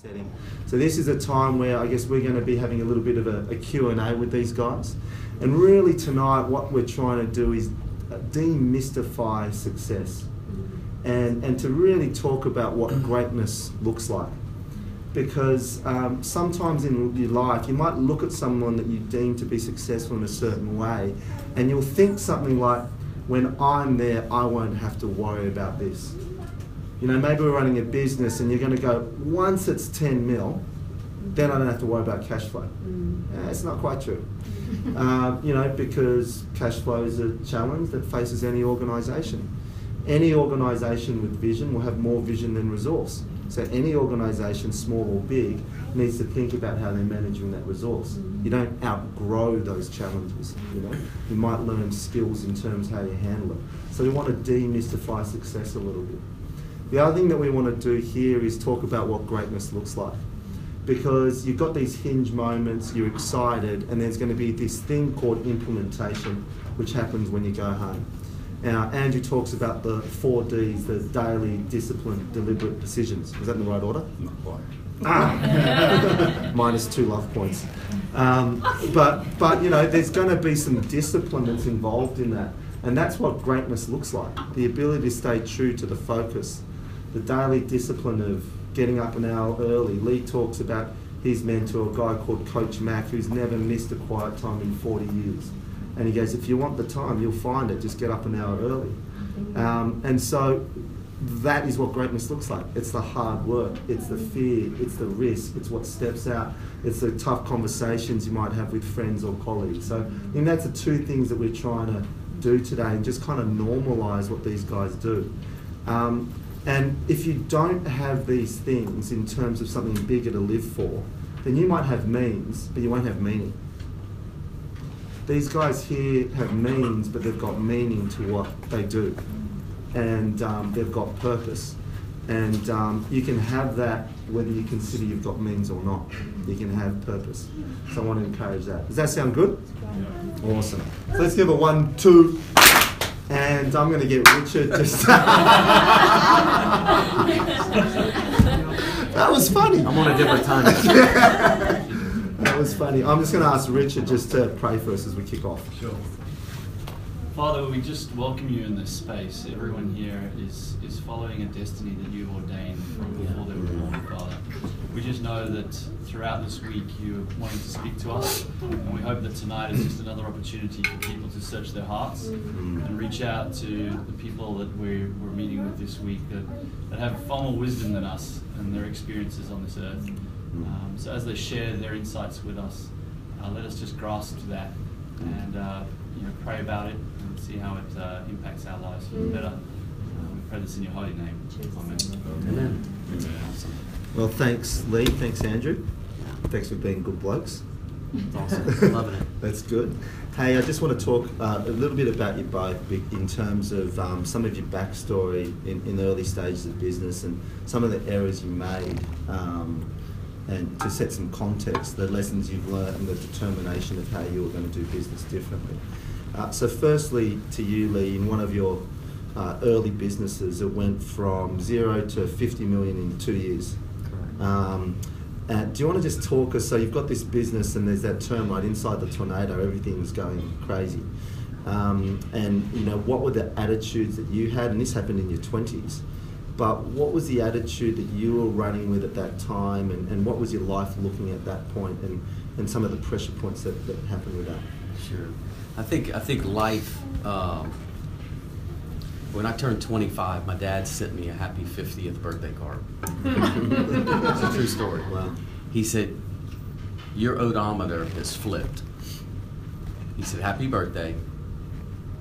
setting. So this is a time where I guess we're going to be having a little bit of a, a Q&A with these guys. And really tonight what we're trying to do is demystify success and, and to really talk about what greatness looks like. Because um, sometimes in your life you might look at someone that you deem to be successful in a certain way and you'll think something like, when I'm there, I won't have to worry about this. You know, maybe we're running a business and you're going to go, once it's 10 mil, then I don't have to worry about cash flow. Mm. Eh, it's not quite true. uh, you know, because cash flow is a challenge that faces any organisation. Any organisation with vision will have more vision than resource. So any organisation, small or big, needs to think about how they're managing that resource. Mm. You don't outgrow those challenges. You know, you might learn skills in terms of how you handle it. So we want to demystify success a little bit. The other thing that we want to do here is talk about what greatness looks like. Because you've got these hinge moments, you're excited, and there's going to be this thing called implementation, which happens when you go home. Now, Andrew talks about the four Ds, the daily, disciplined, deliberate decisions. Is that in the right order? Not quite. Ah. Minus two love points. Um, but, but, you know, there's going to be some discipline that's involved in that. And that's what greatness looks like the ability to stay true to the focus the daily discipline of getting up an hour early. Lee talks about his mentor, a guy called Coach Mack, who's never missed a quiet time in 40 years. And he goes, if you want the time, you'll find it. Just get up an hour early. Um, and so that is what greatness looks like. It's the hard work, it's the fear, it's the risk, it's what steps out, it's the tough conversations you might have with friends or colleagues. So I think that's the two things that we're trying to do today and just kind of normalize what these guys do. Um, and if you don't have these things in terms of something bigger to live for, then you might have means, but you won't have meaning. These guys here have means, but they've got meaning to what they do. And um, they've got purpose. And um, you can have that whether you consider you've got means or not. You can have purpose. So I want to encourage that. Does that sound good? Awesome. So let's give a one, two, and I'm going to get Richard just. that was funny. I'm on a different time. that was funny. I'm just going to ask Richard just to pray for us as we kick off. Sure. Father, we just welcome you in this space. Everyone here is, is following a destiny that you ordained from before they were born, Father. We just know that throughout this week you're wanting to speak to us, and we hope that tonight is just another opportunity for people to search their hearts and reach out to the people that we're, we're meeting with this week that, that have far more wisdom than us and their experiences on this earth. Um, so as they share their insights with us, uh, let us just grasp that and uh, you know, pray about it and see how it uh, impacts our lives for the better. Uh, we pray this in your holy name. Amen. Amen. Awesome. Well, thanks, Lee. Thanks, Andrew. Thanks for being good blokes. awesome. Loving it. That's good. Hey, I just want to talk uh, a little bit about you both in terms of um, some of your backstory in, in, the early stages of business and some of the errors you made. Um, and to set some context, the lessons you've learned and the determination of how you were going to do business differently. Uh, so, firstly, to you, Lee, in one of your uh, early businesses, it went from zero to 50 million in two years. Um, and do you want to just talk us? So, you've got this business, and there's that term right inside the tornado, everything's going crazy. Um, and, you know, what were the attitudes that you had? And this happened in your 20s. But what was the attitude that you were running with at that time, and, and what was your life looking at that point, and, and some of the pressure points that, that happened with that? Sure. I think I think life. Um, when I turned 25, my dad sent me a happy 50th birthday card. it's a true story. Wow. He said, "Your odometer has flipped." He said, "Happy birthday."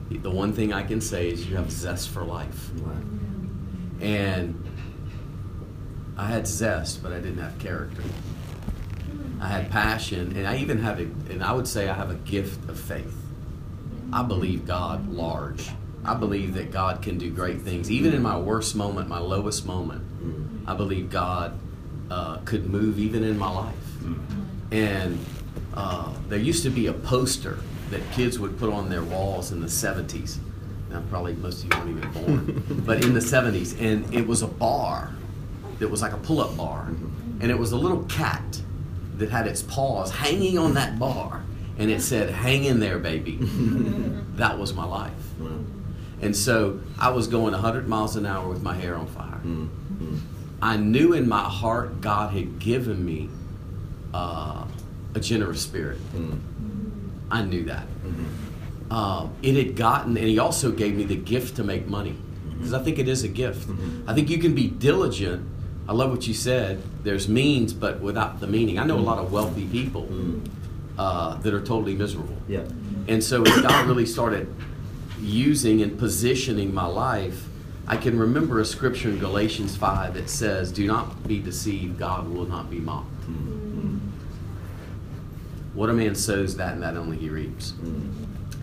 The one thing I can say is you have zest for life. Wow. And I had zest, but I didn't have character. I had passion, and I even have a, and I would say I have a gift of faith. I believe God large. I believe that God can do great things. Even in my worst moment, my lowest moment, I believe God uh, could move even in my life. And uh, there used to be a poster that kids would put on their walls in the 70s now, probably most of you weren't even born, but in the 70s, and it was a bar that was like a pull-up bar, and it was a little cat that had its paws hanging on that bar, and it said, "Hang in there, baby." that was my life. Wow. And so I was going 100 miles an hour with my hair on fire. Mm, mm, I knew in my heart God had given me uh, a generous spirit. mm, I knew that. mhm. Uh, it had gotten, and He also gave me the gift to make money. Because I think it is a gift. Mhm. I think you can be diligent. I love what you said. There's means, but without the meaning. I know a lot of wealthy people Mm. uh, that are totally miserable. Yeah. And so God really started using and positioning my life, I can remember a scripture in Galatians 5 that says, Do not be deceived, God will not be mocked. Mm, What a man sows, that and that only he reaps. mm,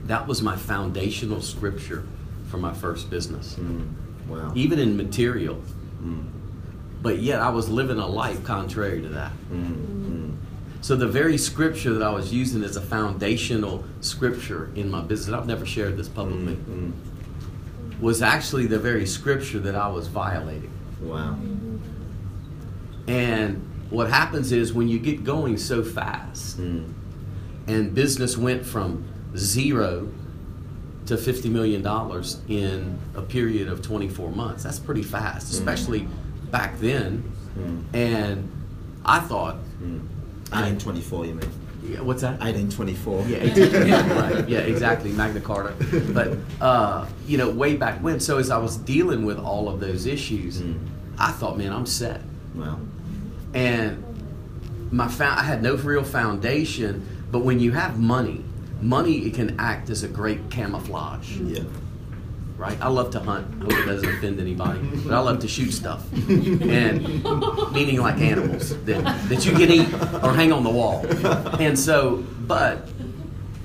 That was my foundational scripture for my first business, mm. Wow. even in material. Mm, But yet I was living a life contrary to that. Mm, mm. So the very scripture that I was using as a foundational scripture in my business, I've never shared this publicly. Mm, was actually the very scripture that I was violating. mm. Wow. And what happens is when you get going so fast, Mm, and business went from zero to $50 million in a period of 24 months, that's pretty fast, especially back then. mm, And I thought, mm. 1824, you mean? yeah, what's that? 1824. Yeah, 18, yeah, right. Yeah, exactly. Magna Carta. But uh, you know, way back when. So as I was dealing with all of those issues, Mm. I thought, man, I'm set. Wow. And my fa- I had no real foundation. But when you have money, money it can act as a great camouflage. Yeah. Right? I love to hunt. I hope it doesn't offend anybody, but I love to shoot stuff, and meaning like animals that, that you can eat or hang on the wall. And so, but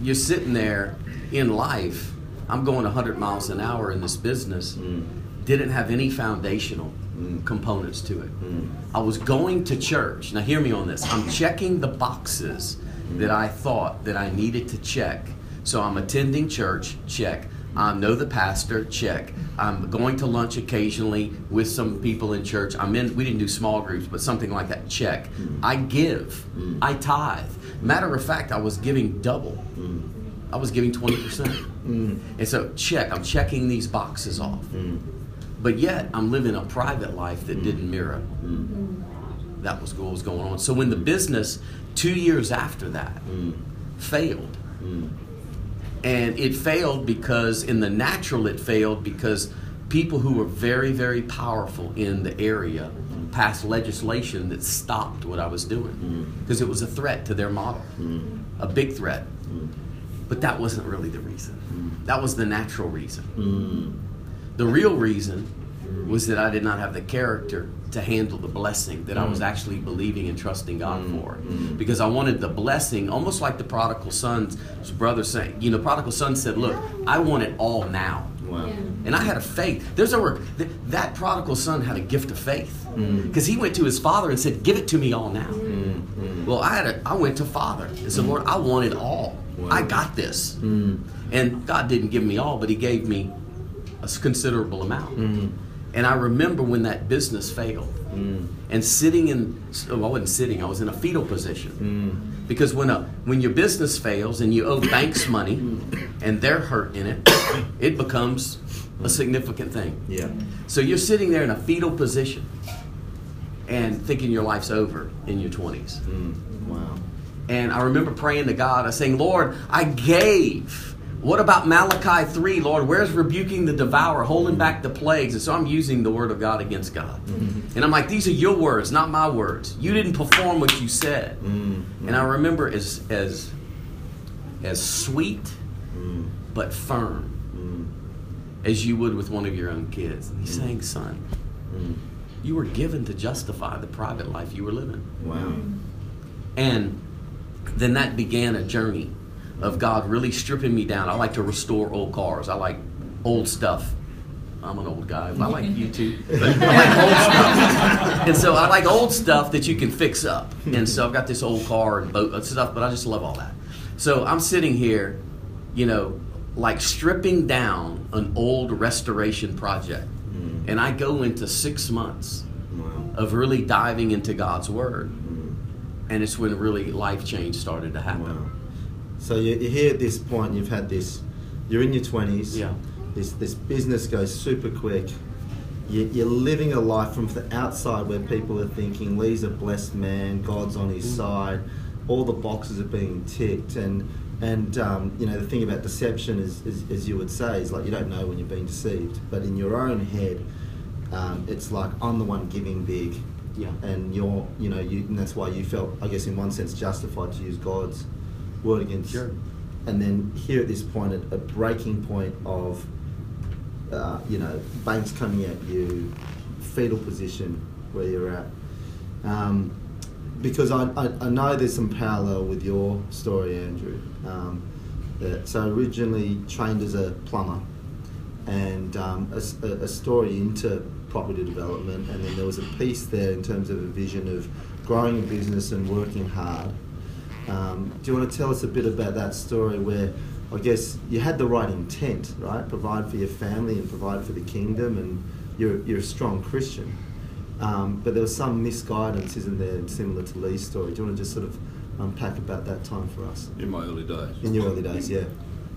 you're sitting there in life. I'm going 100 miles an hour in this business. Mm, Didn't have any foundational Mm. components to it. mm, I was going to church. Now, hear me on this. I'm checking the boxes that I thought that I needed to check. So I'm attending church, check. I know the pastor, check. I'm going to lunch occasionally with some people in church. I'm in. We didn't do small groups, but something like that, check. I give. I tithe. Matter of fact, I was giving double. mm, I was giving twenty percent. mm, And so, check. I'm checking these boxes off. mm, But yet, I'm living a private life that didn't mirror mm, that was what was going on. So when the business two years after that mm, failed, mm, and it failed because in the natural it failed because people who were very very powerful in the area passed legislation that stopped what I was doing because it was a threat to their model, mm, a big threat. mm, But that wasn't really the reason. That was the natural reason. mm, The real reason was that I did not have the character to handle the blessing that I was actually believing and trusting God for. Because I wanted the blessing, almost like the prodigal son's brother saying, you know, prodigal son said, Look, I want it all now. Wow. And I had a faith. There's a word. th- That prodigal son had a gift of faith because he went to his father and said, "Give it to me all now." Mm, mm, Well, I had a. I went to father and said, "Lord, I want it all. Wow. I got this." mm, And God didn't give me all, but He gave me a considerable amount. And I remember when that business failed, mm, and sitting in. Oh, I wasn't sitting. I was in a fetal position. mm, Because when a when your business fails and you owe banks money, and they're hurt in it, it becomes a significant thing. Yeah. So you're sitting there in a fetal position, and thinking your life's over in your 20s. Mm, wow. And I remember praying to God, I saying, Lord, I gave. What about Malachi 3, Lord? Where's rebuking the devourer, holding back the plagues? And so I'm using the word of God against God. And I'm like, these are your words, not my words. You didn't perform what you said. Mm, And I remember as as as sweet mm, but firm mm, as you would with one of your own kids. And he's saying, son, mm. you were given to justify the private life you were living. Wow. And then that began a journey of God really stripping me down. I like to restore old cars. I like old stuff. I'm an old guy. I like you too. But I like old stuff. And so I like old stuff that you can fix up. And so I've got this old car and boat and stuff, but I just love all that. So I'm sitting here, you know, like stripping down an old restoration project. Mm. And I go into six months Wow. of really diving into God's Word. And it's when really life change started to happen. Wow. So you, you're here at this point. You've had this. You're in your twenties. Yeah. This this business goes super quick. You, you're living a life from the outside where people are thinking Lee's a blessed man. God's on his side. All the boxes are being ticked, and and um, you know the thing about deception is, is, as you would say, is like you don't know when you're being deceived. But in your own head, um, it's like I'm the one giving big Yeah. and you're you know you and that's why you felt I guess in one sense justified to use God's word against Sure. and then here at this point at a breaking point of uh, you know banks coming at you fetal position where you're at um, because I, I, I know there's some parallel with your story Andrew um, that, so originally trained as a plumber and um, a- a story into property development, and then there was a piece there in terms of a vision of growing a business and working hard. Um, do you want to tell us a bit about that story where I guess you had the right intent, right? Provide for your family and provide for the kingdom, and you're, you're a strong Christian. Um, but there was some misguidance, isn't there, similar to Lee's story? Do you want to just sort of unpack about that time for us? In my early days. In your early days, yeah.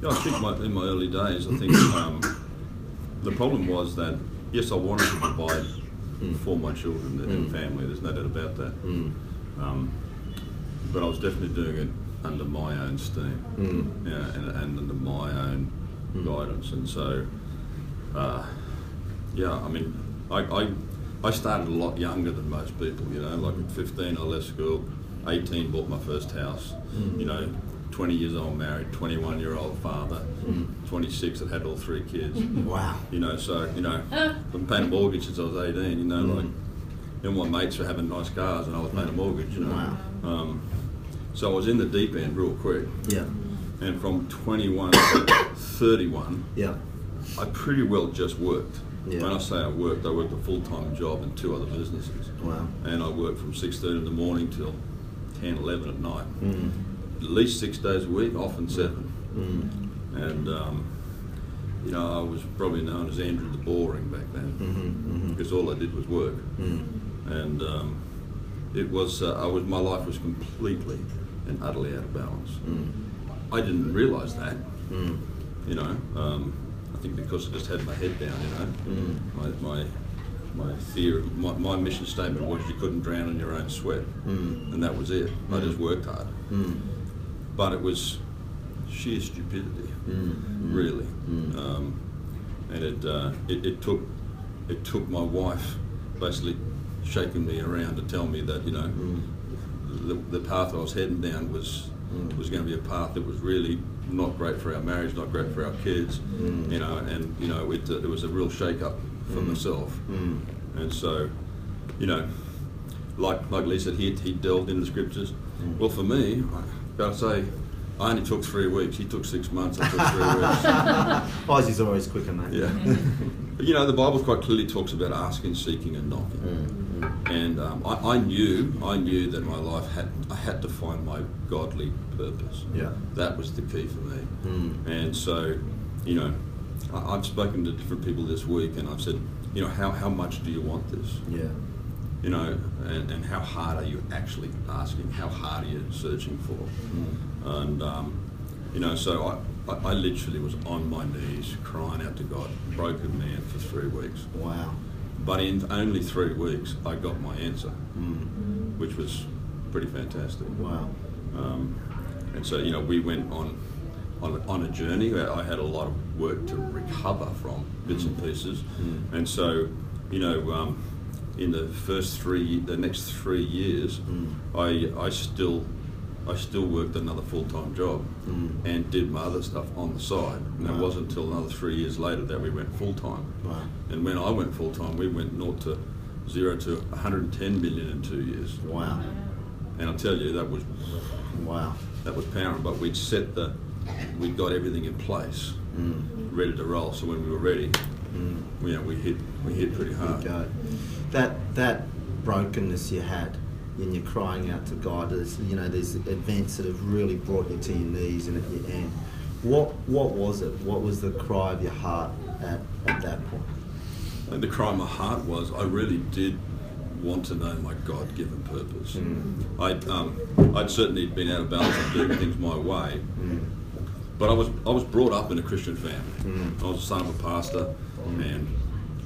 Yeah, I think my, in my early days, I think um, the problem was that yes, I wanted to provide Mm. for my children and Mm. family. There's no doubt about that. Mm. Um, but I was definitely doing it under my own steam, Mm. yeah, and, and under my own Mm. guidance. And so, uh, yeah, I mean, I, I I started a lot younger than most people. You know, like at 15, I left school. 18, bought my first house. Mm. You know, 20 years old, married. 21 year old father. Mm. 26, that had all three kids. Wow. You know, so you know, I've been paying a mortgage since I was 18. You know, Mm. like, you know, my mates were having nice cars, and I was paying a mortgage. You know, Wow. um, so I was in the deep end real quick. Yeah. And from 21 to 31, Yeah. I pretty well just worked. Yeah. When I say I worked, I worked a full-time job and two other businesses. Wow. And I worked from 6.30 in the morning till 10, 11 at night. Mm. At least six days a week, often seven. Mm. And, um, you know, I was probably known as Andrew the Boring back then Mhm, mhm. because all I did was work. Mm. And um, it was, uh, I was, my life was completely and utterly out of balance. Mm. I didn't realise that, Mm. you know. Um, I think because I just had my head down, you know. Mm. My, my, my theory, my, my mission statement was you couldn't drown in your own sweat. Mm. And that was it. I just worked hard. Mm. But it was sheer stupidity, Mm. really. Mm. Um, and it, uh, it, it took it took my wife basically shaking me around to tell me that, you know, Mm. The, the path I was heading down was Mm. was going to be a path that was really not great for our marriage, not great for our kids, Mm. you know, and you know it, it was a real shake up for Mm. myself, Mm. and so, you know, like like Lee said, he he delved into the scriptures. Mm. Well, for me, I gotta say, I only took three weeks. He took six months. I took three weeks. Aussie's always quicker, mate. Yeah. But you know, the Bible quite clearly talks about asking, seeking, and knocking. Mm. And um, I, I knew, I knew that my life had, I had to find my godly purpose. Yeah. That was the key for me. Mm. And so, you know, I, I've spoken to different people this week, and I've said, you know, how, how much do you want this? Yeah. You know, and, and how hard are you actually asking? How hard are you searching for? Mm. And, um, you know, so I, I, I literally was on my knees crying out to God, broken man for three weeks. Wow. But in only three weeks, I got my answer, Mm. which was pretty fantastic. Wow. Um, and so, you know, we went on, on, on a journey I had a lot of work to recover from bits and pieces. Mm. And so, you know, um, in the first three, the next three years, Mm. I, I still, I still worked another full-time job Mm. and did my other stuff on the side. And it wasn't until another three years later that we went full-time. Wow. And when I went full-time, we went naught to zero to 110 million in two years. Wow. And I'll tell you, that was Wow. that was powering. But we'd set the, we'd got everything in place, Mm. ready to roll. So when we were ready, Mm. you know, we hit we hit pretty hard. That that brokenness you had in your crying out to God, there's you know, these events that have really brought you to your knees and at your end. What what was it? What was the cry of your heart at, at that point? And the cry of my heart was, I really did want to know my God-given purpose. Mm. I, um, I'd certainly been out of balance and doing things my way, Mm. but I was I was brought up in a Christian family. Mm. I was the son of a pastor, and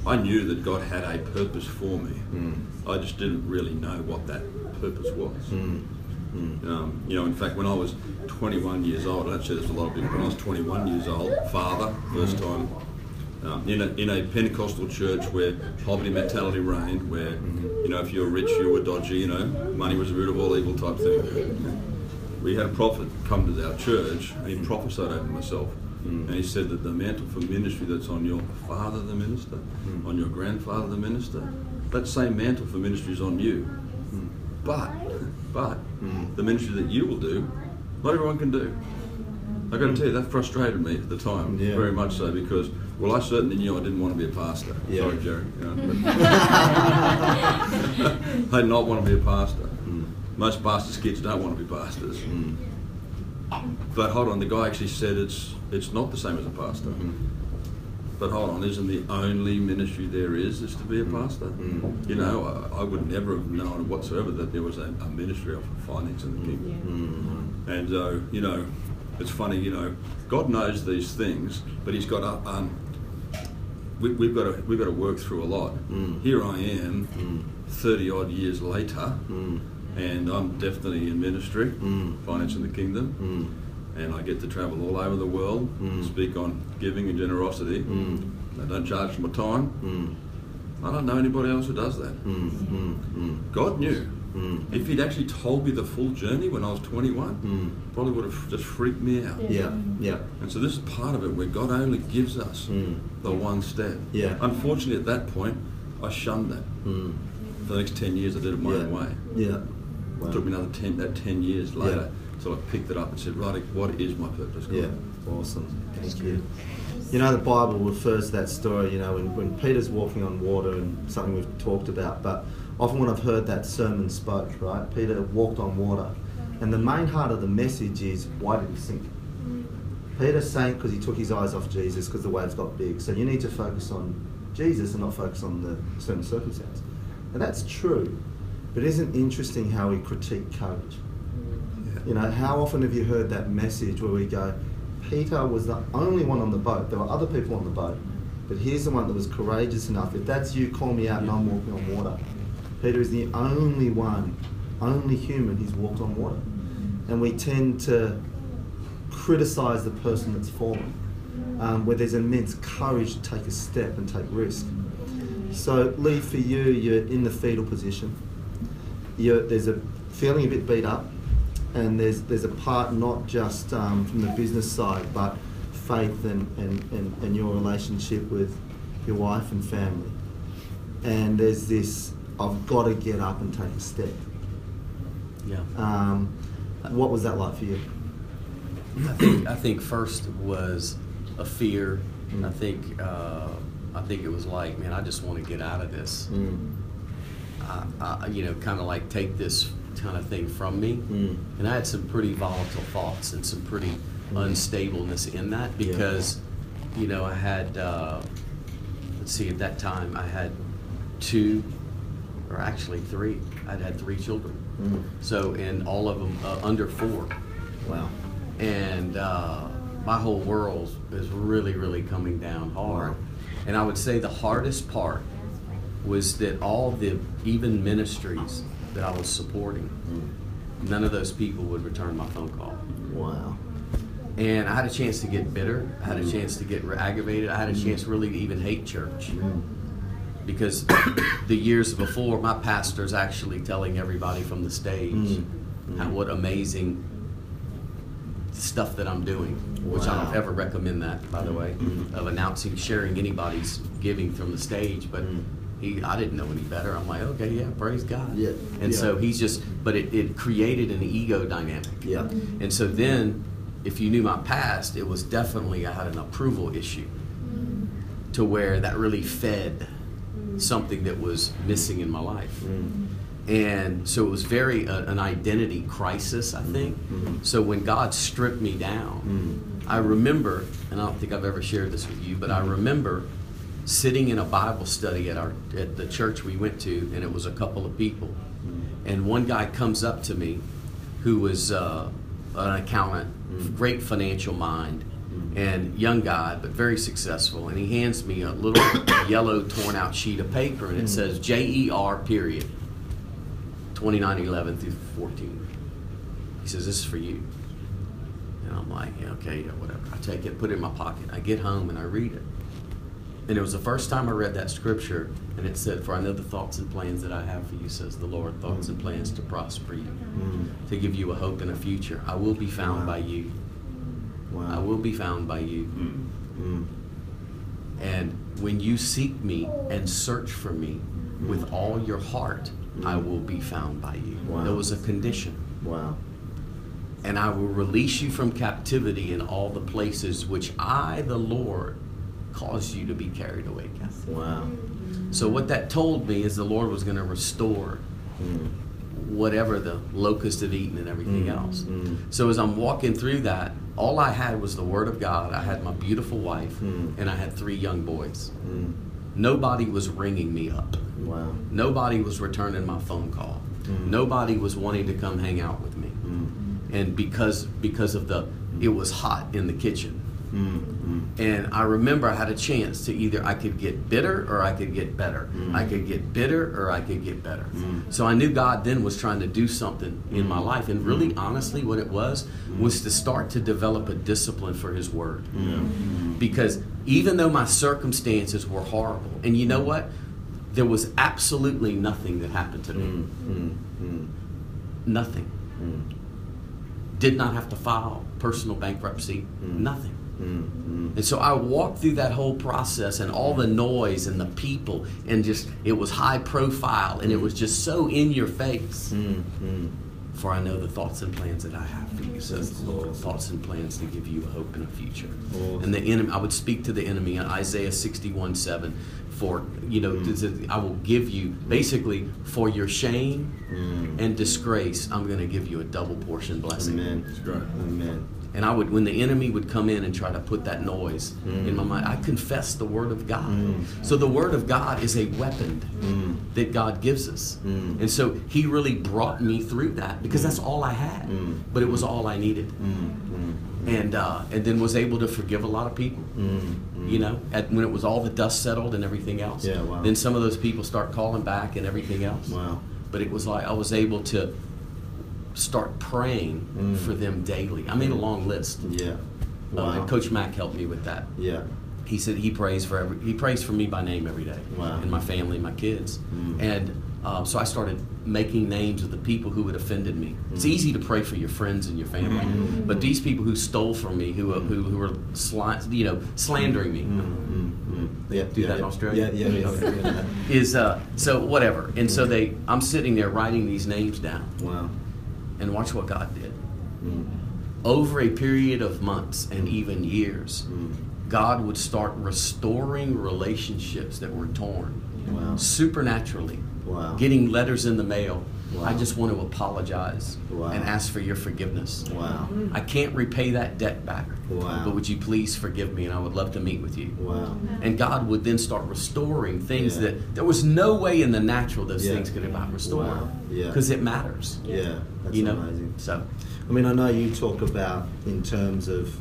I knew that God had a purpose for me. Mm. I just didn't really know what that purpose was. Mm. Um, you know, in fact, when I was 21 years old, actually, don't a lot of people, when I was 21 years old, father, first time, um, in, a, in a Pentecostal church where poverty mentality reigned, where, you know, if you were rich, you were dodgy, you know, money was the root of all evil type thing. We had a prophet come to our church, and he prophesied over myself. And he said that the mantle for ministry that's on your father, the minister, on your grandfather, the minister, that same mantle for ministry is on you. But, but, hmm. the ministry that you will do, not everyone can do. I got to tell you, that frustrated me at the time, Yeah. very much so, because, well, I certainly knew I didn't want to be a pastor. Yeah. Sorry, Jerry. you know, but- I did not want to be a pastor. Hmm. Most pastors' kids don't want to be pastors. Hmm. But hold on, the guy actually said it's it's not the same as a pastor. But hold on, isn't the only ministry there is is to be a mm. pastor? Mm. You know, I, I would never have known whatsoever that there was a, a ministry of finance in the mm. kingdom. And uh, you know, it's funny. You know, God knows these things, but He's got to. Um, we, we've got to we've got to work through a lot. Here I am, thirty odd years later, and I'm definitely in ministry, finance in the kingdom, and I get to travel all over the world, mm. speak on giving and generosity. Mm. I don't charge for my time. Mm. I don't know anybody else who does that. God knew. If he'd actually told me the full journey when I was 21, probably would have just freaked me out. Yeah, yeah. And so this is part of it where God only gives us Mm. the one step. Yeah. Unfortunately, at that point, I shunned that. Mm. For the next 10 years, I did it my yeah. own way. Yeah. It took me another 10, that 10 years Yeah. Till I picked it up and said, right, what is my purpose? God? Yeah, awesome. Thank you. You know, the Bible refers to that story, you know, when, when Peter's walking on water and something we've talked about, but often when I've heard that sermon spoke, right, Peter walked on water. And the main heart of the message is why did he sink? Peter sank because he took his eyes off Jesus because the waves got big. So you need to focus on Jesus and not focus on the certain circumstance. And that's true. But isn't it interesting how we critique courage? You know, how often have you heard that message where we go, Peter was the only one on the boat. There were other people on the boat, but here's the one that was courageous enough. If that's you, call me out and I'm walking on water. Peter is the only one, only human who's walked on water. And we tend to criticize the person that's fallen, um, where there's immense courage to take a step and take risk. So, Lee, for you, you're in the fetal position. You're, there's a feeling a bit beat up, and there's there's a part not just um, from the business side, but faith and, and, and, and your relationship with your wife and family. And there's this, I've got to get up and take a step. Yeah. Um, what was that like for you? I think I think first was a fear. Mm. I think uh, I think it was like, man, I just want to get out of this. Mm. I, I, you know, kind of like take this kind of thing from me. Mm. And I had some pretty volatile thoughts and some pretty Mm. unstableness in that Yeah. because, you know, I had, uh, let's see, at that time I had two, or actually three. I'd had three children. Mm. So, and all of them uh, under four. Wow. And uh, my whole world is really, really coming down hard. Wow. And I would say the hardest part was that all the even ministries that I was supporting, none of those people would return my phone call. Wow. And I had a chance to get bitter. I had a chance to get aggravated. I had a chance really to even hate church. Because the years before, my pastor's actually telling everybody from the stage Mm. how, what amazing stuff that I'm doing, which I don't ever recommend that, by the way, Mm. of announcing, sharing anybody's giving from the stage. But Mm. He, I didn't know any better. I'm like, okay, yeah, praise God. Yeah, And yeah. so he's just, but it, it created an ego dynamic. Yeah. And so then, if you knew my past, it was definitely I had an approval issue to where that really fed something that was missing in my life. Mm. And so it was very uh, an identity crisis, I think. Mhm. So when God stripped me down, Mm. I remember, and I don't think I've ever shared this with you, but I remember sitting in a Bible study at our at the church we went to, and it was a couple of people, and one guy comes up to me, who was uh, an accountant, great financial mind, and young guy, but very successful, and he hands me a little yellow torn out sheet of paper, and it says J E R period, 2911 through 14. He says, This is for you. And I'm like, yeah, okay, yeah, whatever. I take it, put it in my pocket. I get home and I read it. And it was the first time I read that scripture, and it said, For I know the thoughts and plans that I have for you, says the Lord, thoughts and plans to prosper you, Mm. to give you a hope and a future. I will be found Wow. by you. Wow. I will be found by you. Mm. And when you seek me and search for me with all your heart, I will be found by you. Wow. There was a condition. Wow. and I will release you from captivity in all the places which I, the Lord, caused you to be carried away captive. Wow. So what that told me is the Lord was going to restore Mm. whatever the locusts have eaten and everything Mm, else. mm. So as I'm walking through that, all I had was the Word of God. I had my beautiful wife, Mm. and I had three young boys. Mm. Nobody was ringing me up. Wow. Nobody was returning my phone call. Mm. Nobody was wanting to come hang out with me. Mm. And because because of the it was hot in the kitchen. Mm. Mm. And I remember I had a chance to either I could get bitter or I could get better. Mm. I could get bitter or I could get better. Mm. So I knew God then was trying to do something in my Mm. life. And really, honestly, what it was Mm. was to start to develop a discipline for His Word. Because even though my circumstances were horrible, and you know what? There was absolutely nothing that happened to me. Nothing. Did not have to file personal bankruptcy. Nothing. Mm. And so I walked through that whole process and all the noise and the people and just it was high profile and it was just so in your face. Mm. Mm. For I know the thoughts and plans that I have for you, says the Lord. Thoughts and plans to give you a hope and a future. And the enemy, I would speak to the enemy in Isaiah 61 7. For, you know, is- I will give you, basically, for your shame Mm. and disgrace, I'm going to give you a double portion blessing. Amen. Amen. And I would, when the enemy would come in and try to put that noise Mm. in my mind, I confess the Word of God. Mm. So the Word of God is a weapon Mm. that God gives us. Mm. And so He really brought me through that because that's all I had, Mm. but it was all I needed. Mm. And uh, and then was able to forgive a lot of people. Mm. Mm. You know, at, when it was all the dust settled and everything else. Yeah, wow. Then some of those people start calling back and everything else. Wow. But it was like I was able to start praying Mm. for them daily. I made a long list. Yeah. Uh, Wow. and Coach Mack helped me with that. Yeah. He said he prays for every, he prays for me by name every day, Wow. and my family, my kids, Mm. and uh, so I started making names of the people who had offended me. It's Mm. easy to pray for your friends and your family, Mm. but these people who stole from me, who who, who were sli- you know slandering me, Mm. Mm. Mm. Yeah. Do yeah, that in. Australia? Yeah. Yeah. Yeah. yeah, yeah. is uh, so whatever. And so they, I'm sitting there writing these names down, Wow. And watch what God did. Mm. Over a period of months and even years, Mm. God would start restoring relationships that were torn Wow. supernaturally. Wow. Getting letters in the mail. Wow. I just want to apologize Wow. and ask for your forgiveness. Wow. I can't repay that debt back. Wow. But would you please forgive me and I would love to meet with you. Wow. And God would then start restoring things Yeah. that there was no way in the natural those Yeah. things could have been restored. Wow. Yeah. Because it matters. Yeah. That's you know? amazing. So I mean, I know you talk about in terms of,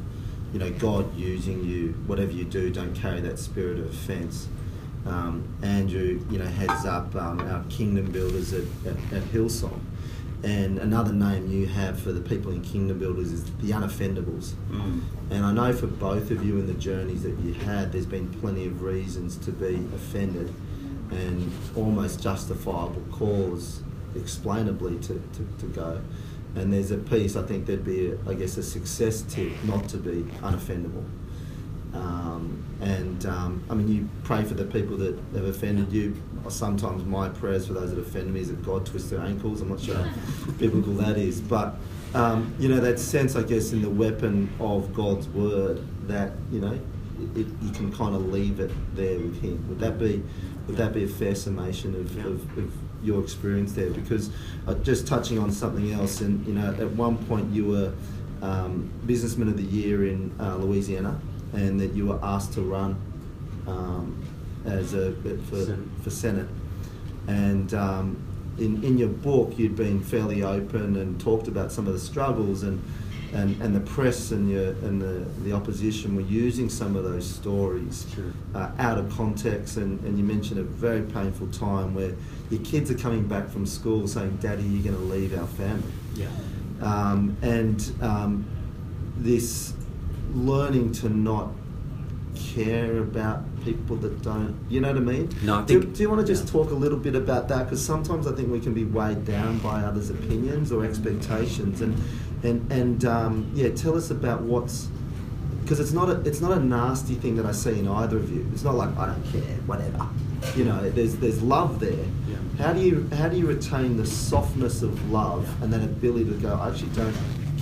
you know, God using you. Whatever you do, don't carry that spirit of offence. Um, Andrew, you know, heads up um, our kingdom builders at, at, at Hillsong, and another name you have for the people in kingdom builders is the unoffendables. Mm. And I know for both of you in the journeys that you had, there's been plenty of reasons to be offended and almost justifiable cause, explainably, to, to, to go. And there's a piece, I think there'd be, a, I guess, a success tip not to be unoffendable. Um, and um, I mean, you pray for the people that have offended you. Sometimes my prayers for those that offend me is that God twists their ankles. I'm not sure how biblical that is, but um, you know that sense, I guess, in the weapon of God's word that you know it, you can kind of leave it there with Him. Would that be would that be a fair summation of, Yeah. of, of your experience there? Because uh, just touching on something else, and you know, at one point you were um, businessman of the year in uh, Louisiana, and that you were asked to run um, as a for Senate. for Senate, and um, in in your book you'd been fairly open and talked about some of the struggles and. And, and the press and, your, and the, the opposition were using some of those stories Sure. uh, out of context. And, and you mentioned a very painful time where your kids are coming back from school saying, Daddy, you're going to leave our family Yeah. um, and um, this learning to not care about people that don't you know what i mean? No, I do, think- do you want to just yeah. talk a little bit about that? Because sometimes i think we can be weighed down by others opinions or expectations and and and um, yeah tell us about what's because it's not a it's not a nasty thing that i see in either of you. It's not like i don't care whatever. You know there's there's love there. Yeah. how do you how do you retain the softness of love and that ability to go I actually don't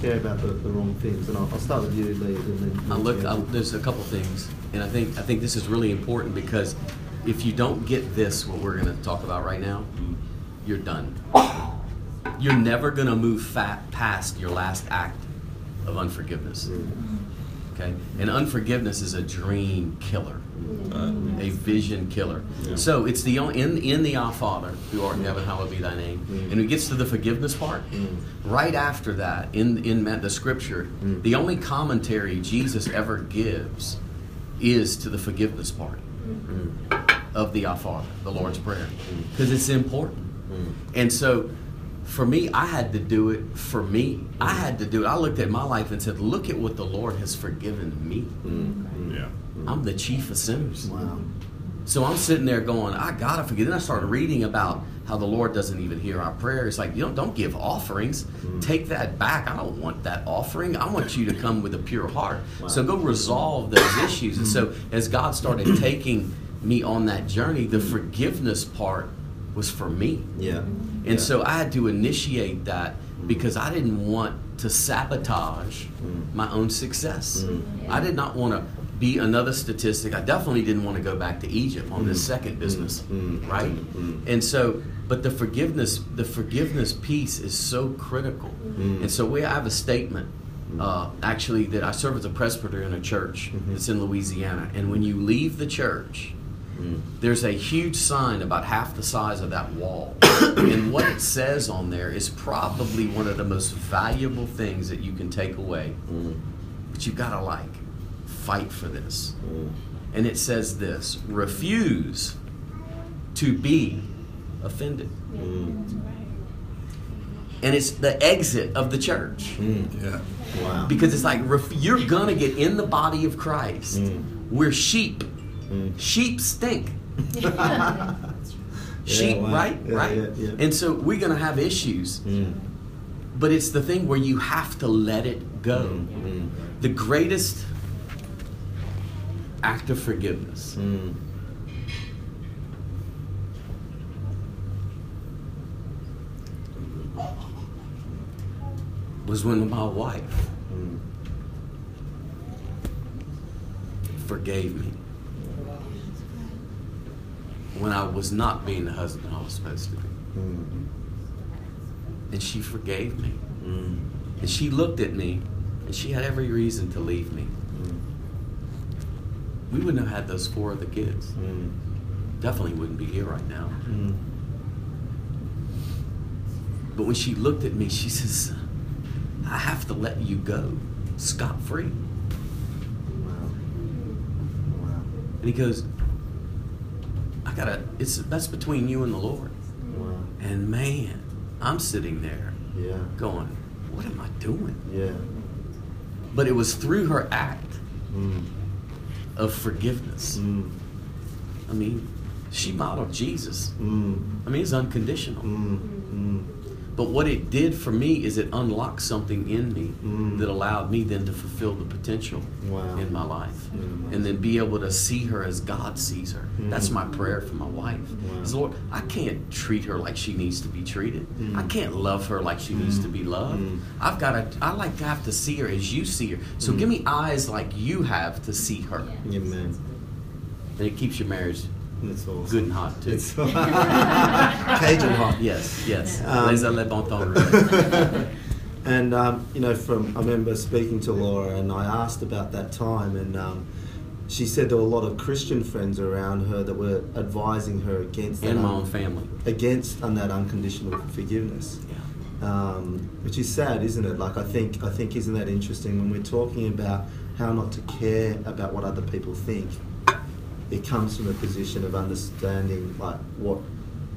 care about the, the wrong things and I'll, I'll start with you Lee and then I look. I, there's a couple things, and I think I think this is really important because if you don't get this, what we're going to talk about right now, you're done. You're never going to move fat past your last act of unforgiveness. Mm-hmm. Okay, and unforgiveness is a dream killer, a vision killer. Yeah. So it's the only in in the Our Father who art in heaven, hallowed be thy name. Mm. And it gets to the forgiveness part. Mm. Right after that, in in the scripture, Mm. the only commentary Jesus ever gives is to the forgiveness part Mm. of the Our Father, the Lord's Prayer, because it's important. Mm. And so, for me, I had to do it for me. I had to do it. I looked at my life and said, "Look at what the Lord has forgiven me. Mm. Yeah. I'm the chief of sinners." wow So I'm sitting there going, I gotta forgive. Then I started reading about how the Lord doesn't even hear our prayers. It's like, you know, don't give offerings. Take that back. I don't want that offering. I want you to come with a pure heart. So go resolve those issues. And so as God started taking me on that journey, the forgiveness part was for me. yeah And Yeah. so I had to initiate that because I didn't want to sabotage Mm. my own success. Mm. I did not want to be another statistic. I definitely didn't want to go back to Egypt on this Mm. second business, Mm. right? Mm. And so, but the forgiveness, the forgiveness piece is so critical. Mm. And so we have a statement. Uh, actually, that I serve as a presbyter in a church. Mhm. It's in Louisiana, and when you leave the church, Mm. there's a huge sign about half the size of that wall. and what it says on there is probably one of the most valuable things that you can take away. Mm. But you've got to like fight for this. Mm. And it says this refuse to be offended. Mm. And it's the exit of the church. Mm. Yeah. wow Because it's like ref- you're going to get in the body of Christ. Mm. We're sheep. Mm. Sheep stink. Yeah, Sheep, wow. right? Yeah, right? yeah, yeah. And so we're going to have issues. Mm. But it's the thing where you have to let it go. Mm. The greatest act of forgiveness Mm. was when my wife Mm. forgave me when I was not being the husband I was supposed to be. Mm. And she forgave me. Mm. And she looked at me and she had every reason to leave me. We wouldn't have had those four other kids. Mm. Definitely wouldn't be here right now. Mm. But when she looked at me, she says, I have to let you go scot free. Wow. Wow. And he goes, I gotta, it's, that's between you and the Lord. Wow. And man, I'm sitting there Yeah. going, what am I doing? Yeah. But it was through her act Mm. Of forgiveness. Mm. I mean, she modeled Jesus. Mm. I mean, it's unconditional. Mm. Mm. But what it did for me is it unlocked something in me Mm. that allowed me then to fulfill the potential Wow. in my life. Mm. And then be able to see her as God sees her. Mm. That's my prayer for my wife. Wow. Is Lord, I can't treat her like she needs to be treated. Mm. I can't love her like she needs Mm. to be loved. Mm. I've got to I like to have to see her as you see her. So Mm. give me eyes like you have to see her. Yeah, man. And it keeps your marriage That's awesome. good and hot too. It's Cajun hot. Yes, yes. Um, Les a le bon temps. and um, you know, from I remember speaking to Laura, and I asked about that time, and um, she said there were a lot of Christian friends around her that were advising her against And that my un- own family. against and that unconditional forgiveness. Yeah. Um, which is sad, isn't it? Like I think I think isn't that interesting when we're talking about how not to care about what other people think. It comes from a position of understanding like what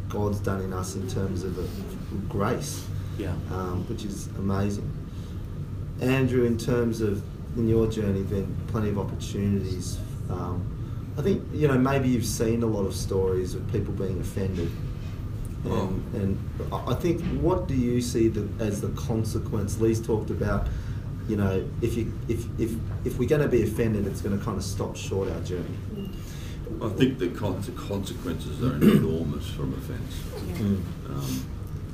God's done in us in terms of, of grace, Yeah. um, which is amazing. Andrew, in terms of in your journey, then plenty of opportunities. Um, I think you know maybe you've seen a lot of stories of people being offended, and, Oh. and I I think what do you see the, as the consequence? Lee's talked about, you know, if you if if if we're going to be offended, it's going to kind of stop short our journey. I think the, con- the consequences are enormous from offence. Mm. Um,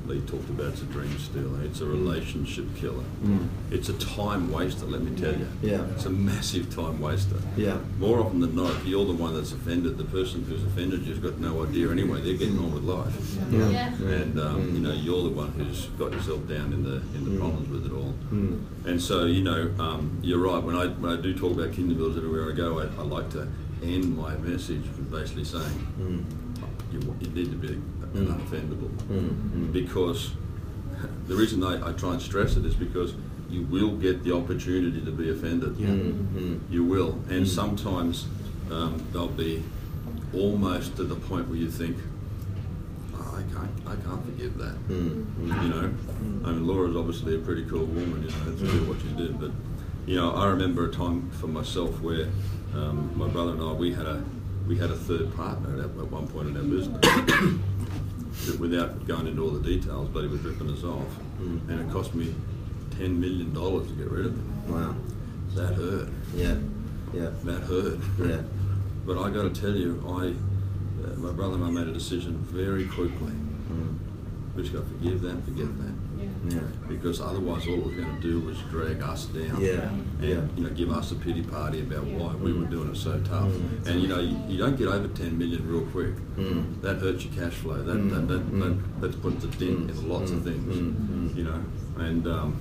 Lee talked about it's a dream stealer. It's a relationship killer. Mm. It's a time waster. Let me tell you. Yeah. It's a massive time waster. Yeah. More often than not, if you're the one that's offended, the person who's offended you's got no idea anyway. They're getting on with life. Yeah. Yeah. And um, Mm. you know you're the one who's got yourself down in the in the Mm. problems with it all. Mm. And so you know um, you're right. When I when I do talk about kingdom builders everywhere I go, I, I like to end my message with basically saying Mm. you, you need to be an Mm. unoffendable Mm. Because the reason I, I try and stress it is because you will get the opportunity to be offended. Mm. Mm. You will, and Mm. sometimes um, they'll be almost to the point where you think, oh, I can't, I can't forgive that. Mm. Mm. You know, I mean, Laura's obviously a pretty cool woman. You know, to do what she did, but you know, I remember a time for myself where um, my brother and I we had a we had a third partner at, at one point in our business. without going into all the details, but he was ripping us off, Mm. and it cost me ten million dollars to get rid of him. Wow. That hurt. Yeah. Yeah. That hurt. Yeah. But I got to tell you, I, uh, my brother and I made a decision very quickly. Mm. We just got to forgive that, forget that, Yeah. because otherwise all it was going to do was drag us down. Yeah. And Yeah. you know, give us a pity party about why we were doing it so tough. Mm. And you know, you, you don't get over ten million real quick. Mm. That hurts your cash flow. That Mm. that, that, Mm. that, that puts a dent in lots of Mm. things. Mm. Mm. You know, and um,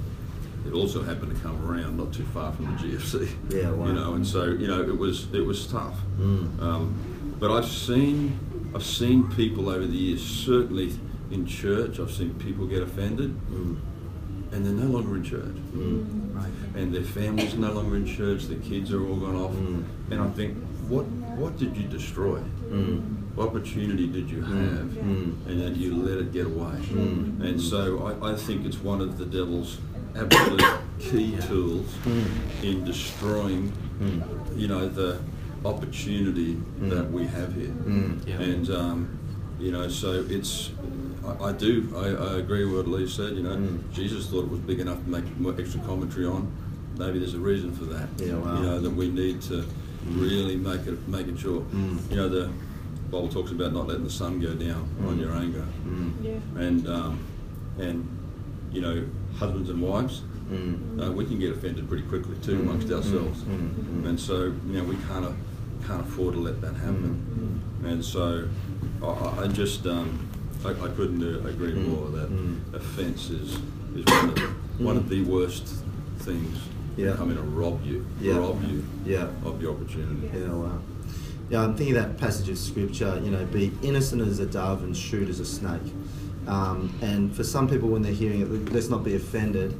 it also happened to come around not too far from the GFC. Yeah, wow. You know, and so you know, it was it was tough. Mm. Um, but I've seen I've seen people over the years, certainly in church, I've seen people get offended, Mm. and they're no longer in church, Mm. Right. and their families no longer in church. Their kids are all gone off, Mm. and I think, what what did you destroy? Mm. What opportunity did you have, Mm. and then you let it get away? Mm. And so I, I think it's one of the devil's absolute key tools Mm. in destroying, Mm. you know, the opportunity Mm. that we have here. Mm. Yeah. And um, you know, so it's. I, I do. I, I agree with what Lee said. You know, Mm. Jesus thought it was big enough to make more extra commentary on. Maybe there's a reason for that. Yeah, wow. You know that we need to really make it making sure. Mm. You know the Bible talks about not letting the sun go down on Mm. your anger, Mm. Yeah. and um, and you know husbands and wives. Mm. Uh, we can get offended pretty quickly too Mm. amongst ourselves, Mm. Mm. and so you know we can't can't afford to let that happen. Mm. And so I- I, just um, I, I couldn't agree Mm. more that Mm. offence is, is one of the, one of the worst things Yeah. come in and rob you, Yeah. rob you Yeah. of the opportunity. Yeah, wow. Yeah, I'm thinking of that passage of scripture, you know, be innocent as a dove and shrewd as a snake. Um, and for some people, when they're hearing it, let's not be offended.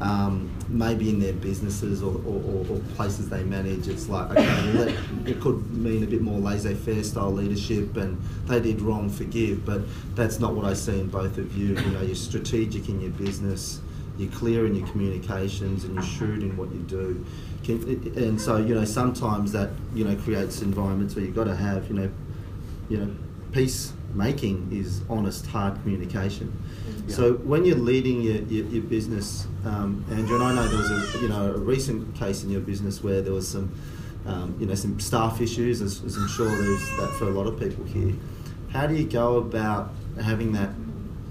Um, maybe in their businesses or, or, or, places they manage, it's like, okay, it could mean a bit more laissez faire style leadership and they did wrong, forgive. But that's not what I see in both of you. You know, you're strategic in your business, you're clear in your communications, and you're shrewd in what you do. Can, and so, you know, sometimes that, you know, creates environments where you've got to have, you know, you know, peace making is honest, hard communication. So when you're leading your, your, your business, um, Andrew, and I know there was a you know a recent case in your business where there was some um, you know some staff issues, as, as I'm sure there's that for a lot of people here. How do you go about having that?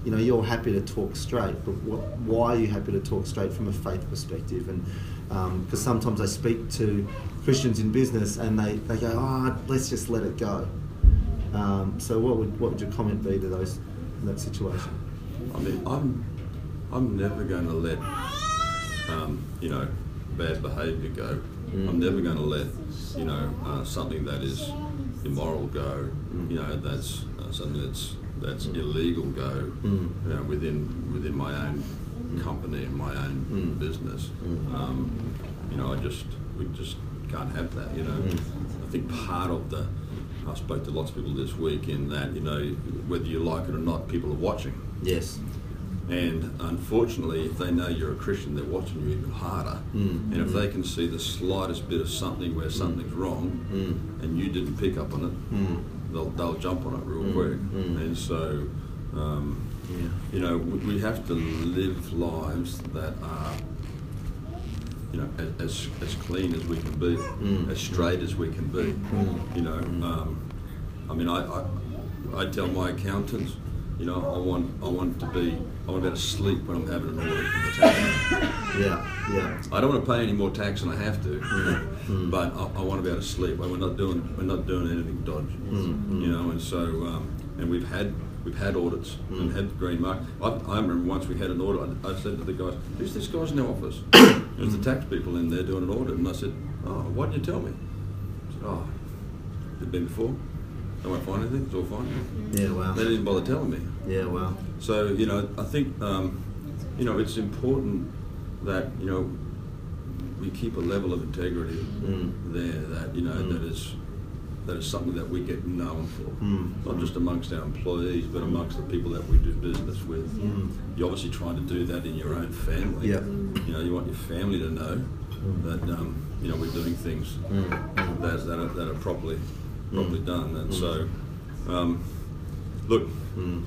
You know, you're happy to talk straight, but what, why are you happy to talk straight from a faith perspective? And because sometimes I speak to Christians in business and they, they go, oh, let's just let it go. Um, so what would what would your comment be to those in that situation? I mean, I'm I'm never going to let um, you know bad behaviour go. Mm. I'm never going to let you know uh, something that is immoral go. Mm. You know that's uh, something that's that's illegal go. Mm. You know within within my own company and my own Mm. business. Mm. Um, you know I just we just can't have that. You know Mm. I think part of the I spoke to lots of people this week in that you know whether you like it or not, people are watching. Yes. And unfortunately, if they know you're a Christian, they're watching you even harder. Mm. And if they can see the slightest bit of something where something's wrong Mm. and you didn't pick up on it, Mm. they'll, they'll jump on it real Mm. quick. Mm. And so, um, Yeah. you know, we, we have to live lives that are, you know, as, as, clean as we can be, Mm. as straight as we can be. Mm. You know, um, I mean, I, I, I tell my accountants, you know, I want, I want to be, I want to be able to sleep when I'm having an audit from the tax. Yeah. Yeah. I don't want to pay any more tax than I have to, Mm. but I, I want to be able to sleep. We're not doing, we're not doing anything dodgy, Mm. you know. And so, um, and we've had, we've had audits and Mm. had the green mark. I, I remember once we had an audit. I, I said to the guys, "Who's this guy's in the office?" There's the tax people in there doing an audit, and I said, "Oh, why didn't you tell me?" I said, "Oh, you've been before. Don't find anything. It's all fine." Yeah. Wow. They didn't bother telling me. Yeah. Wow. So you know, I think um, you know it's important that you know we keep a level of integrity Mm. there. That you know Mm. that is that is something that we get known for, Mm. not just amongst our employees, but amongst the people that we do business with. Mm. You're obviously trying to do that in your own family. Yeah. You know, you want your family to know Mm. that um, you know we're doing things Mm. Mm. that, that, are, that are properly properly Mm. done. And Mm. so, um, look, Mm.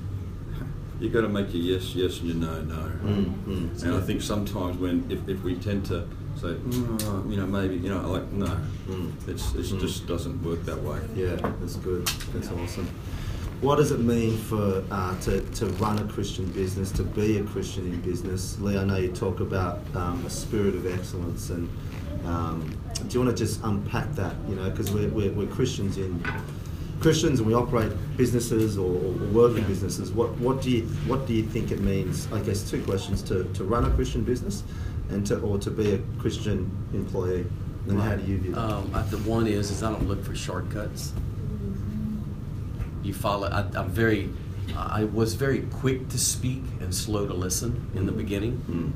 you got to make your yes yes and your no no. Mm. Mm. And I think sometimes when if, if we tend to say, "Mm, you know, maybe you know, like no, Mm. it's it Mm. just doesn't work that way. Yeah, that's good. That's awesome. What does it mean for uh, to, to run a Christian business, to be a Christian in business? Lee, I know you talk about um, a spirit of excellence, and um, do you want to just unpack that? You know, because we're, we're, we're Christians in Christians, and we operate businesses or, or work in businesses. What what do you what do you think it means? I guess two questions: to, to run a Christian business, and to or to be a Christian employee. And how do you view that? Um, the one is, is I don't look for shortcuts. You follow. I, I'm very. I was very quick to speak and slow to listen in the beginning, Mm.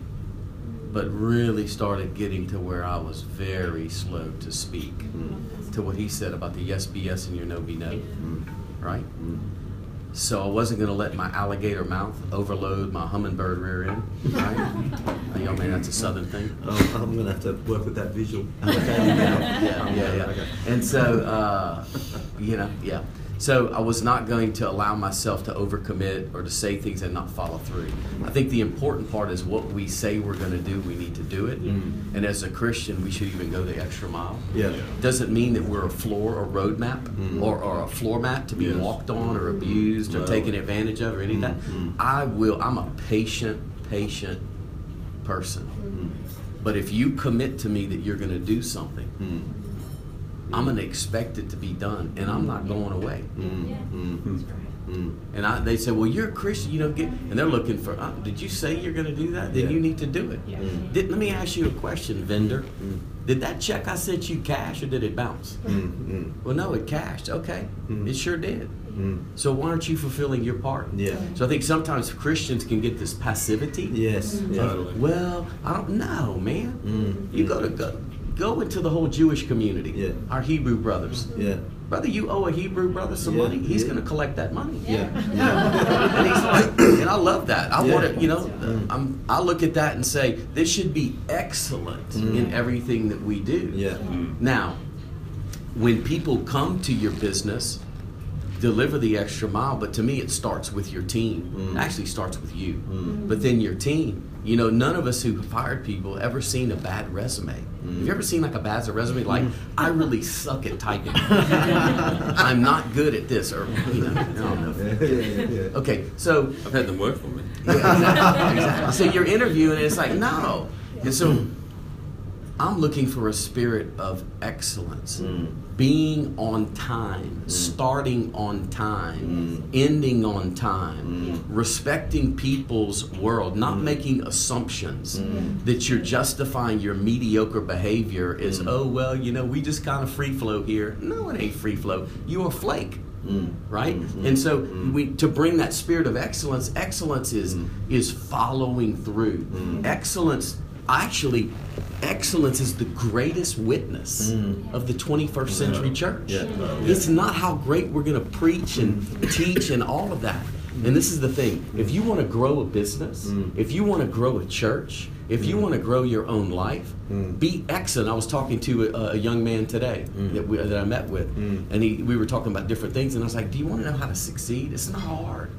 but really started getting to where I was very slow to speak. Mm. To what he said about the yes be yes and your no be no, Mm. right? So I wasn't going to let my alligator mouth overload my hummingbird rear end, right? Uh, Y'all man, that's a southern thing. Oh, I'm gonna have to work with that visual. yeah, yeah, yeah, yeah. And so, uh, you know, yeah. So I was not going to allow myself to overcommit or to say things and not follow through. I think the important part is what we say we're going to do, we need to do it. Mm. And as a Christian, we should even go the extra mile. Yeah. Doesn't mean that we're a floor or roadmap Mm. or, or a floor mat to be Yes. walked on or abused or taken advantage of or any of that. I will, I'm a patient, patient person. Mm. But if you commit to me that you're going to do something, Mm. I'm going to expect it to be done, and I'm not going away. Mm. Mm. Mm. And I, they say, "Well, you're a Christian, you know." Get, and they're looking for. Uh, did you say you're going to do that? Then Yeah. you need to do it. Mm. Did, let me ask you a question, vendor. Mm. Did that check I sent you cash or did it bounce? Mm. Mm. Well, no, it cashed. Okay, Mm. it sure did. Mm. So why aren't you fulfilling your part? Yeah. So I think sometimes Christians can get this passivity. Yes. Yeah. Totally. Well, I don't know, man. Mm. You go to go, go into the whole Jewish community. Yeah. Our Hebrew brothers. Yeah. Brother, you owe a Hebrew brother some Yeah, money. He's yeah. going to collect that money. Yeah. and he's like, and I love that. I Yeah. want to, you know, Mm. I'm, I look at that and say, this should be excellent Mm. in everything that we do. Yeah. Now, when people come to your business, deliver the extra mile, but to me, it starts with your team. Mm. It actually starts with you. Mm. But then your team. You know, none of us who have hired people ever seen a bad resume. Have you ever seen like a bad resume? Like, I really suck at typing. I'm not good at this, or you know, I don't know. Yeah. Yeah. Yeah. Okay, so I've had them work for me. exactly. So you're interviewing, and it's like, no. And so I'm looking for a spirit of excellence. Mm. Being on time, mm. starting on time, mm. ending on time, mm. respecting people's world, not making assumptions that you're justifying your mediocre behavior as, oh, well, you know, we just kind of free flow here. No, it ain't free flow. You a flake. Right, mm-hmm. and so we to bring that spirit of excellence. Excellence is is following through. Excellence, actually, excellence is the greatest witness mm. of the 21st century church. Yeah. It's not how great we're going to preach and teach and all of that. And this is the thing if you want to grow a business, mm. if you want to grow a church, if you mm. want to grow your own life, be excellent. I was talking to a, a young man today that, we, that I met with, and he, we were talking about different things, and I was like, Do you want to know how to succeed? It's not hard.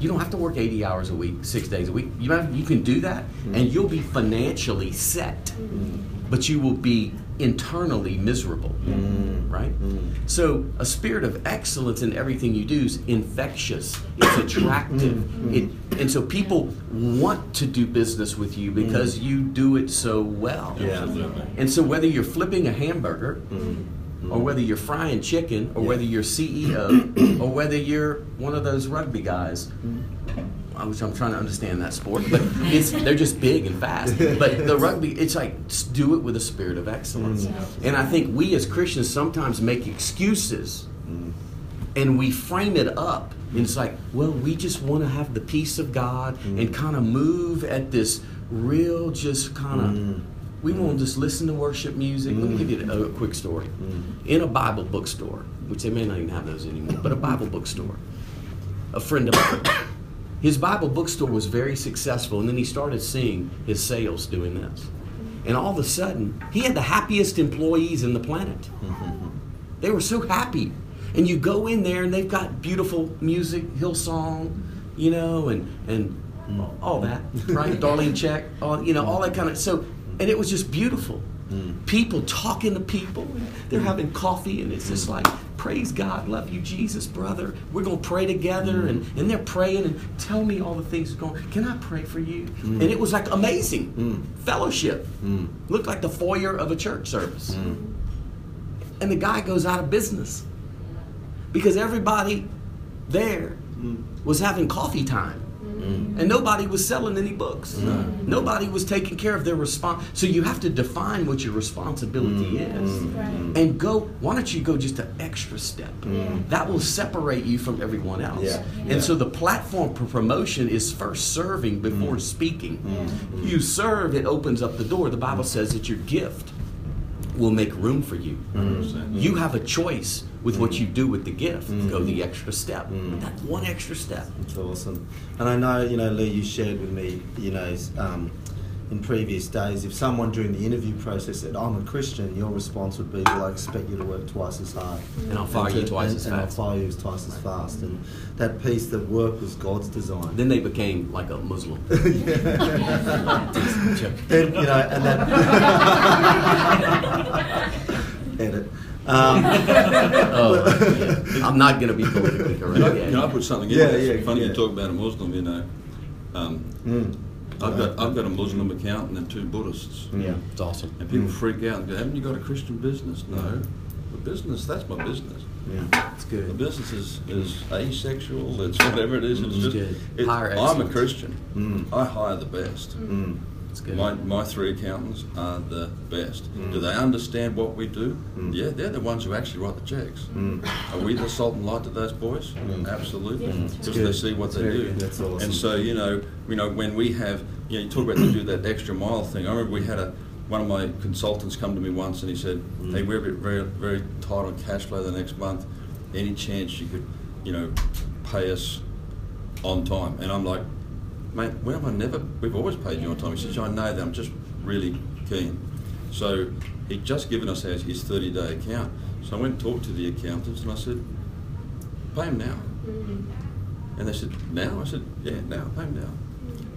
You don't have to work 80 hours a week, six days a week. You, have, you can do that, and mm-hmm. you'll be financially set, mm-hmm. but you will be internally miserable, mm-hmm. right? So, a spirit of excellence in everything you do is infectious, it's attractive. It, and so, people want to do business with you because you do it so well. Yeah. Absolutely. And so, whether you're flipping a hamburger, or whether you're frying chicken, or Yeah. whether you're CEO, or whether you're one of those rugby guys, I which I'm trying to understand that sport, but it's they're just big and fast. But the rugby, it's like do it with a spirit of excellence. Mm. And I think we as Christians sometimes make excuses, mm. and we frame it up. And it's like, well, we just want to have the peace of God mm. and kind of move at this real, just kind of. We won't just listen to worship music. Let me give you a, a quick story. Mm. In a Bible bookstore, which they may not even have those anymore, but a Bible bookstore, a friend of mine, his Bible bookstore was very successful, and then he started seeing his sales doing this. And all of a sudden, he had the happiest employees in the planet. They were so happy. And you go in there, and they've got beautiful music, Hillsong, you know, and and mm. all that, right? Darlene Zschech, all you know, all that kind of so. And it was just beautiful. Mm. People talking to people, and they're mm. having coffee, and it's just mm. like, praise God, love you, Jesus, brother. We're gonna pray together, and, and they're praying and tell me all the things going. Can I pray for you? And it was like amazing. Fellowship. Looked like the foyer of a church service. And the guy goes out of business. Because everybody there was having coffee time Mm-hmm. and nobody was selling any books. Nobody was taking care of their response so you have to define what your responsibility mm-hmm. is. Mm-hmm. And go why don't you go just an extra step? That will separate you from everyone else. Yeah. and Yeah. so the platform for promotion is first serving before speaking. You serve it opens up the door. The bible says that your gift will make room for you. You have a choice with what mm. you do with the gift. Mm. Go the extra step. Mm. That one extra step. That's awesome. And I know, you know, Lee, you shared with me, you know, um, in previous days, if someone during the interview process said, I'm a Christian, your response would be, well, I expect you to work twice as hard. And I'll fire you twice and, as and I'll fast. fire you twice as fast. And that piece that work was God's design. Then they became like a Muslim. and, you know, and that... Edit. Um, Oh, yeah. I'm not going to be politically correct. Can I, Yeah. can I put something in? Yeah, there? yeah, Funny yeah. you talk about a Muslim. You know, um, mm, I've got I've got a Muslim accountant and two Buddhists, yeah, it's awesome. and people freak out and go, "Haven't you got a Christian business?" No, the business that's my business. yeah. It's good. The business is, is asexual. It's whatever it is. It's Mm, just. good. It, I'm a. Christian. Mm. I hire the best. It's good. My, my three accountants are the best. Mm. Do they understand what we do? Mm. Yeah, they're the ones who actually write the checks. Mm. Are we the salt and light to those boys? Mm. Absolutely, Mm. because Good. they see what That's they do. good. That's awesome. And so you know, you know, when we have, you know, you talk about to do that extra mile thing. I remember we had a one of my consultants come to me once and he said, Mm. "Hey, we're a bit very very tight on cash flow the next month. Any chance you could, you know, pay us on time?" And I'm like, mate, when have I never? We've always paid you on time. He says, I know that. I'm just really keen. So he'd just given us his, his 30 day account. So I went and talked to the accountants and I said, pay him now. And they said, now? I said, yeah, now, pay him now.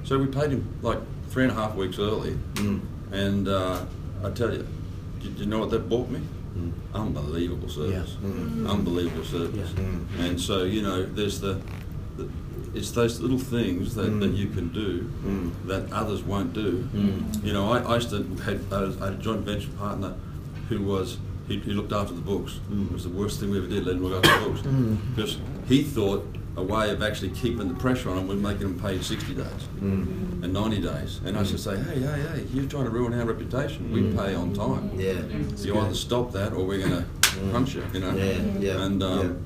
So we paid him like three and a half weeks early. Mm. And uh, I tell you, do you know what that bought me? Mm. Unbelievable service. Mm. Unbelievable service. Yeah. Mm. And so, you know, there's the, the it's those little things that, that Mm. you can do Mm. that others won't do. Mm. You know, I, I used to had I had a joint venture partner who was he, he looked after the books. Mm. It was the worst thing we ever did, let him look after the books. Because he thought a way of actually keeping the pressure on him was making them pay 60 days Mm. and 90 days. And I used to say, hey, hey, hey, you're trying to ruin our reputation. We pay on time. Yeah. You either stop that or we're going to crunch you, you know. Yeah, yeah, And um,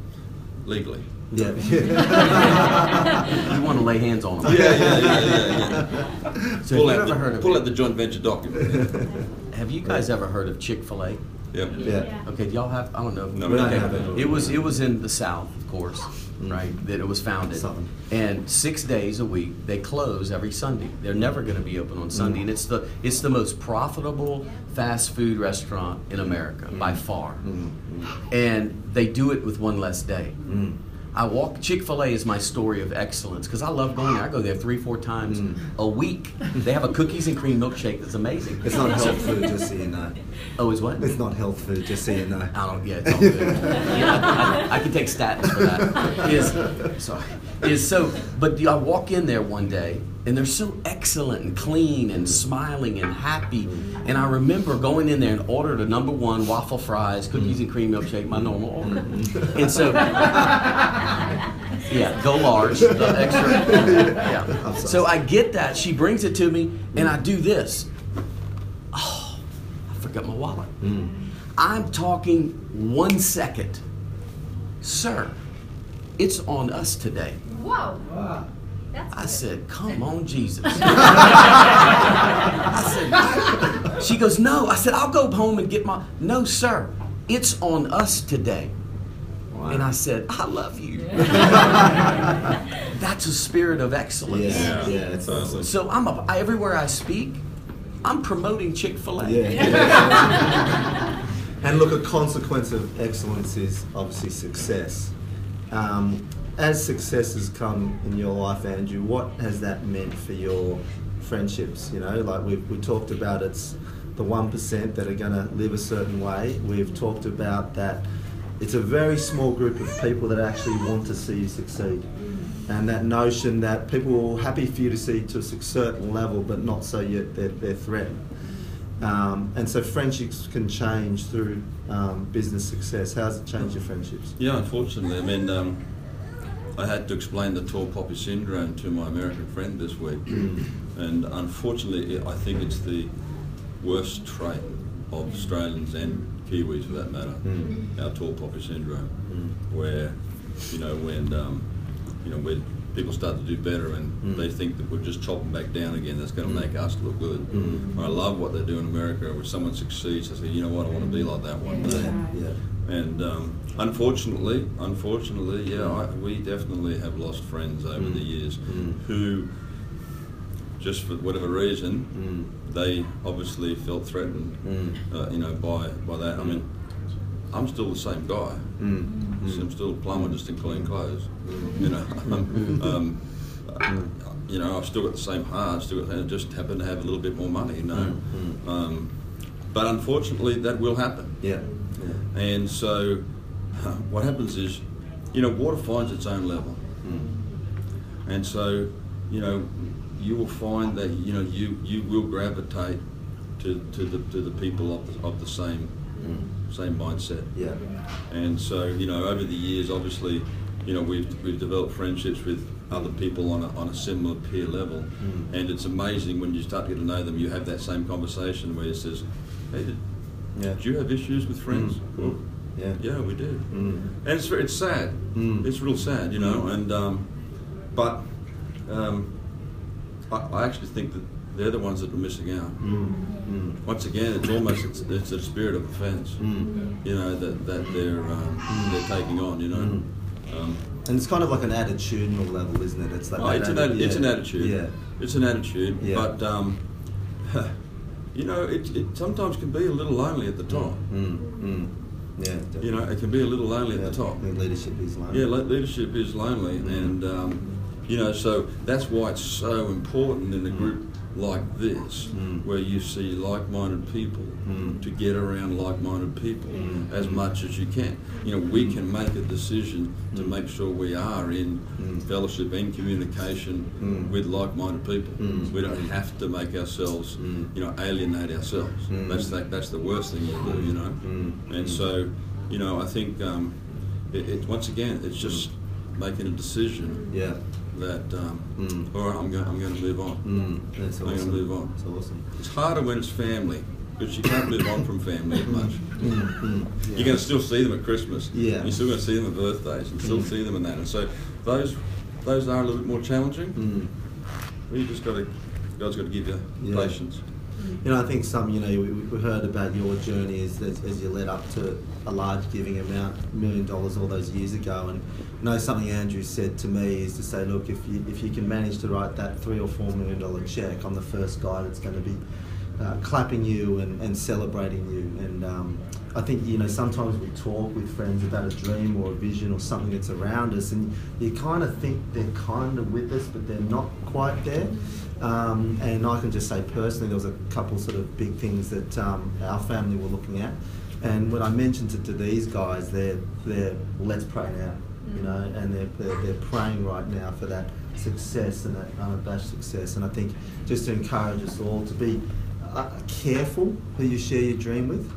legally. Yeah. You want to lay hands on them. Yeah, yeah, yeah, yeah. yeah. So pull out, ever heard the, of pull out the joint venture document. Have you guys ever heard of Chick Fil A? yeah. yeah. Okay, do y'all have? I don't know. No, we don't Okay. have it. It was it was in the South, of course, right? That it was founded. Southern. And six days a week, they close every Sunday. They're never going to be open on Sunday, mm-hmm. and it's the it's the most profitable fast food restaurant in America mm-hmm. by far. Mm-hmm. And they do it with one less day. I walk Chick Fil A is my story of excellence because I love going there. I go there three, four times mm. a week. They have a cookies and cream milkshake that's amazing. It's not health food, just so you know. Oh, is what? It's not health food, just so you know. I don't. Yeah, it's all good. yeah, I, I, I can take statins for that. Is sorry. Is so. But I walk in there one day, and they're so excellent and clean and smiling and happy. And I remember going in there and ordered a number one waffle fries, cookies and cream milkshake, my normal order. And so, yeah, go large, the extra. Yeah. So I get that. She brings it to me, and I do this. Oh, I forgot my wallet. Mm. I'm talking one second. Sir, it's on us today. Whoa. That's I good. said, Come on, Jesus. I said, "What?" She goes, No. I said, I'll go home and get my. No, sir. It's on us today. And I said, I love you. That's a spirit of excellence. Yeah, yeah, it's awesome. So I'm a, I, everywhere I speak, I'm promoting Chick Fil A. Yeah. and look, a consequence of excellence is obviously success. Um, as success has come in your life, Andrew, what has that meant for your friendships? You know, like we've we talked about, it's the one percent that are going to live a certain way. We've talked about that. It's a very small group of people that actually want to see you succeed. And that notion that people are happy for you to see to a certain level, but not so yet they're, they're threatened. Um, and so friendships can change through um, business success. How does it changed your friendships? Yeah, unfortunately, I mean, um, I had to explain the tall poppy syndrome to my American friend this week, mm. and unfortunately, I think it's the worst trait of Australians and Kiwis, for that matter, mm. our tall poppy syndrome, mm. where you know when um, you know when people start to do better and mm. they think that we're just chopping back down again, that's going to mm. make us look good. Mm. I love what they do in America. When someone succeeds, I say, you know what, I want to be like that one day. Yeah. And um, unfortunately, unfortunately, yeah, I, we definitely have lost friends over the years who, just for whatever reason, they obviously felt threatened, uh, you know, by by that. I mean, I'm still the same guy. I'm still a plumber, just in clean clothes. You know, um, uh, you know, I've still got the same heart. Still got, I just happen to have a little bit more money. You know, um, but unfortunately, that will happen. Yeah. yeah. And so, what happens is, you know, water finds its own level. And so, you know, you will find that you know you, you will gravitate to, to the to the people of the, of the same same mindset. Yeah. And so, you know, over the years, obviously, you know, we've, we've developed friendships with other people on a, on a similar peer level. And it's amazing when you start to get to know them, you have that same conversation where it says, hey, did, Yeah. do you have issues with friends? Mm. Well, Yeah. yeah, we do. Mm. And it's, very- it's sad. Mm. It's real sad, you know. And um, But um, I, I actually think that they're the ones that are missing out. Mm. Mm. Once again, it's almost it's, it's a spirit of offence, Mm. you know, that, that they're um, they're taking on, you know. Um, And it's kind of like an attitudinal level, isn't it? It's oh, that it's, an, atti- it's an attitude. Yeah. It's an attitude, Yeah. but um, you know, it, it sometimes can be a little lonely at the top. Mm. Mm. Yeah. You know, it can be a little lonely yeah. at the top. Leadership is lonely. Yeah, le- leadership is lonely, Mm. and um, you know, so that's why it's so important in a group like this, Mm. where you see like-minded people, Mm. to get around like-minded people as much as you can. You know, we can make a decision to Mm. make sure we are in Mm. fellowship and communication Mm. with like-minded people. Mm. We don't have to make ourselves, Mm. you know, alienate ourselves. Mm. That's the, that's the worst thing you do, you know. Mm. And so, you know, I think um, it, it once again, it's just making a decision Yeah. That um, Mm. all right, I'm going, I'm going to move on. Mm. That's I'm gonna awesome. move on. That's awesome. It's harder when it's family because you can't move on from family as much. Mm. Mm. Yeah. You're going to still see them at Christmas. Yeah. You're still going to see them at birthdays and still Mm. see them in that. And so those those are a little bit more challenging. Mm. But you just got to God's got to give you Yeah. patience. You know, I think some, you know, we, we heard about your journey as, as, as you led up to a large giving amount, million dollars all those years ago. And you know, something Andrew said to me is to say, look, if you, if you can manage to write that three or four million dollar check, I'm the first guy that's going to be uh, clapping you and, and celebrating you. And um, I think, you know, sometimes we talk with friends about a dream or a vision or something that's around us, and you kind of think they're kind of with us, but they're not quite there. Um, and I can just say personally, there was a couple sort of big things that um, our family were looking at. And when I mentioned it to these guys, they're, they're let's pray now, you know, and they're, they're, they're praying right now for that success and that unabashed success. And I think just to encourage us all to be uh, careful who you share your dream with.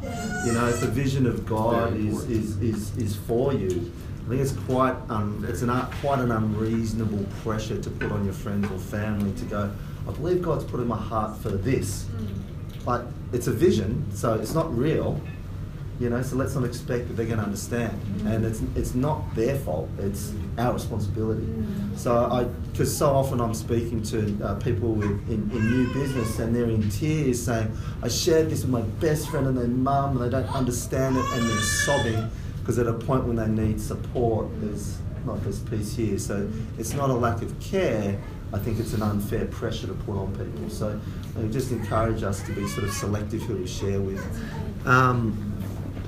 You know, if the vision of God is, is, is, is for you, I think it's quite um, it's an uh, quite an unreasonable pressure to put on your friends or family to go. I believe God's put in my heart for this, but it's a vision, so it's not real. You know, so let's not expect that they're going to understand, and it's it's not their fault. It's our responsibility. So I, because so often I'm speaking to uh, people with in, in new business, and they're in tears saying, "I shared this with my best friend and their mum, and they don't understand it, and they're sobbing because at a point when they need support, there's not this piece here. So it's not a lack of care. I think it's an unfair pressure to put on people. So I just encourage us to be sort of selective who we share with. Um,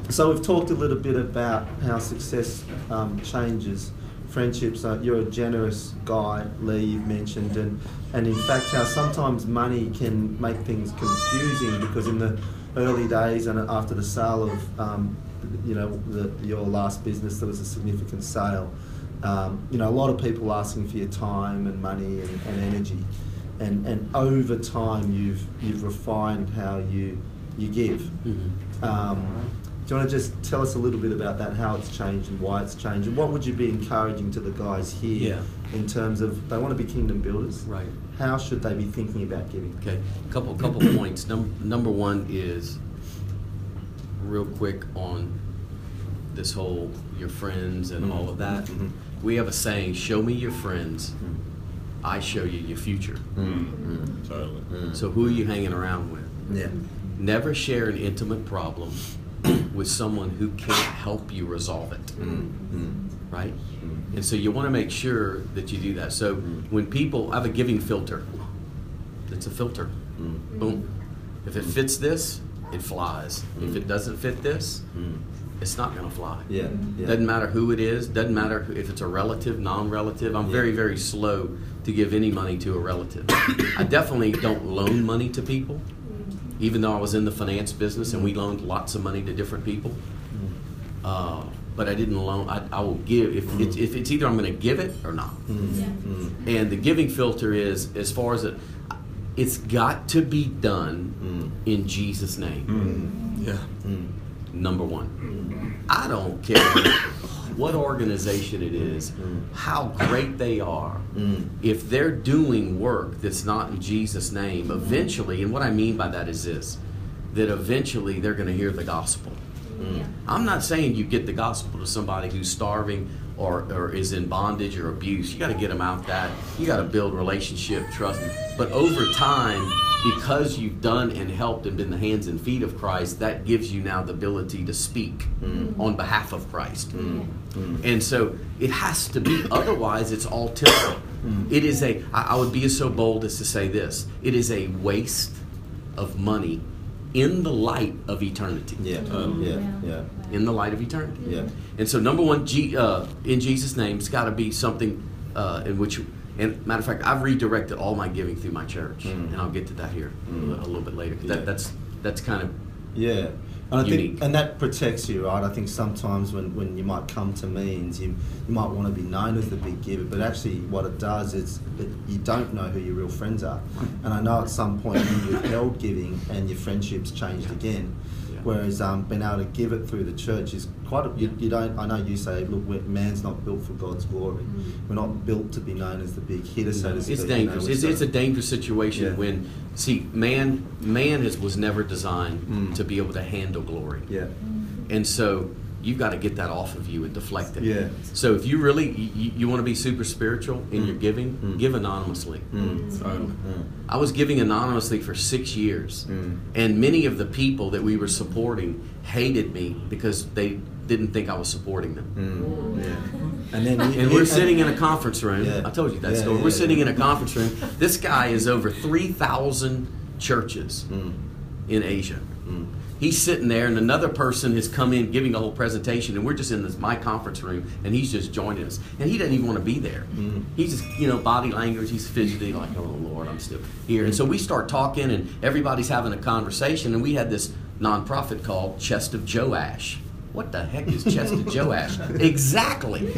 so we've talked a little bit about how success um, changes friendships. Uh, you're a generous guy, Lee. You've mentioned, and and in fact, how sometimes money can make things confusing because in the early days and after the sale of um, you know the, your last business, there was a significant sale. Um, you know, a lot of people asking for your time and money and, and energy, and and over time, you've you've refined how you you give. Mm-hmm. Um, do you want to just tell us a little bit about that, how it's changed and why it's changed, and what would you be encouraging to the guys here Yeah. in terms of they want to be kingdom builders? Right. How should they be thinking about giving? Okay, couple couple points. Num- number one is real quick on this whole your friends and all of mm-hmm. that. Mhm. We have a saying: "Show me your friends, mm-hmm. I show you your future." Mm-hmm. Totally. So who are you hanging around with? Yeah. Never share an intimate problem with someone who can't help you resolve it. Mm, mm. Right? And so you want to make sure that you do that. So mm. when people I have a giving filter. It's a filter. Boom. If it fits this, it flies. If it doesn't fit this, it's not going to fly. Yeah. yeah. Doesn't matter who it is. Doesn't matter who- if it's a relative, non-relative. I'm Yeah. very, very slow to give any money to a relative. I definitely don't loan money to people, even though I was in the finance business and we loaned lots of money to different people. Mm-hmm. Uh, but I didn't loan. I, I will give if it's, if it's either I'm going to give it or not. Mm-hmm. Mm-hmm. And the giving filter is as far as it, it's got to be done mm. in Jesus' name. Mm. Yeah. Mm. Number one. I don't care what organization it is, mm. how great they are. Mm. If they're doing work that's not in Jesus' name, mm-hmm. eventually, and what I mean by that is this that eventually they're going to hear the gospel. Mm. I'm not saying you get the gospel to somebody who's starving or, or is in bondage or abuse. You got to get them out that. You got to build relationship, trust. But over time, because you've done and helped and been the hands and feet of Christ, that gives you now the ability to speak mm. on behalf of Christ. Mm. Mm. And so it has to be, otherwise, it's all temporal. It is a, I I would be so bold as to say this it is a waste of money in the light of eternity. Yeah. Mm-hmm. Uh, yeah. Yeah. In the light of eternity. Yeah. And so, number one, G, uh, in Jesus' name, it's got to be something uh, in which And matter of fact, I've redirected all my giving through my church, Mm. and I'll get to that here a Mm. a little bit later. Yeah. That, that's that's kind of Yeah. And I Unique. think, and that protects you, right? I think sometimes when, when you might come to means, you, you might want to be known as the big giver, but actually what it does is it, you don't know who your real friends are. And I know at some point you withheld giving and your friendships changed again. Whereas um, being able to give it through the church is quite. A, you, you don't. I know you say, look, man's not built for God's glory. We're not built to be known as the big hitter, so speak. it's you know, dangerous. It's, so- it's a dangerous situation Yeah. when see man man is, was never designed Mm. to be able to handle glory, Yeah. and so you've got to get that off of you and deflect it. Yeah. So if you really you, you want to be super spiritual in your Mm. giving, Mm. give anonymously. Mm. Totally. Mm. I was giving anonymously for six years, Mm. and many of the people that we were supporting hated me because they didn't think I was supporting them. Mm. Yeah. And then you, And we're sitting in a conference room. Yeah. I told you that Yeah, story. yeah, we're sitting yeah. in a conference room. This guy is over 3,000 churches Mm. in Asia. Mm. He's sitting there, and another person has come in giving a whole presentation, and we're just in this my conference room, and he's just joining us, and he doesn't even want to be there. Mm. He's just, you know, body language. He's fidgety, like, oh Lord, I'm still here. And so we start talking, and everybody's having a conversation, and we had this nonprofit called Chest of Joash. What the heck is Chester Joash? exactly.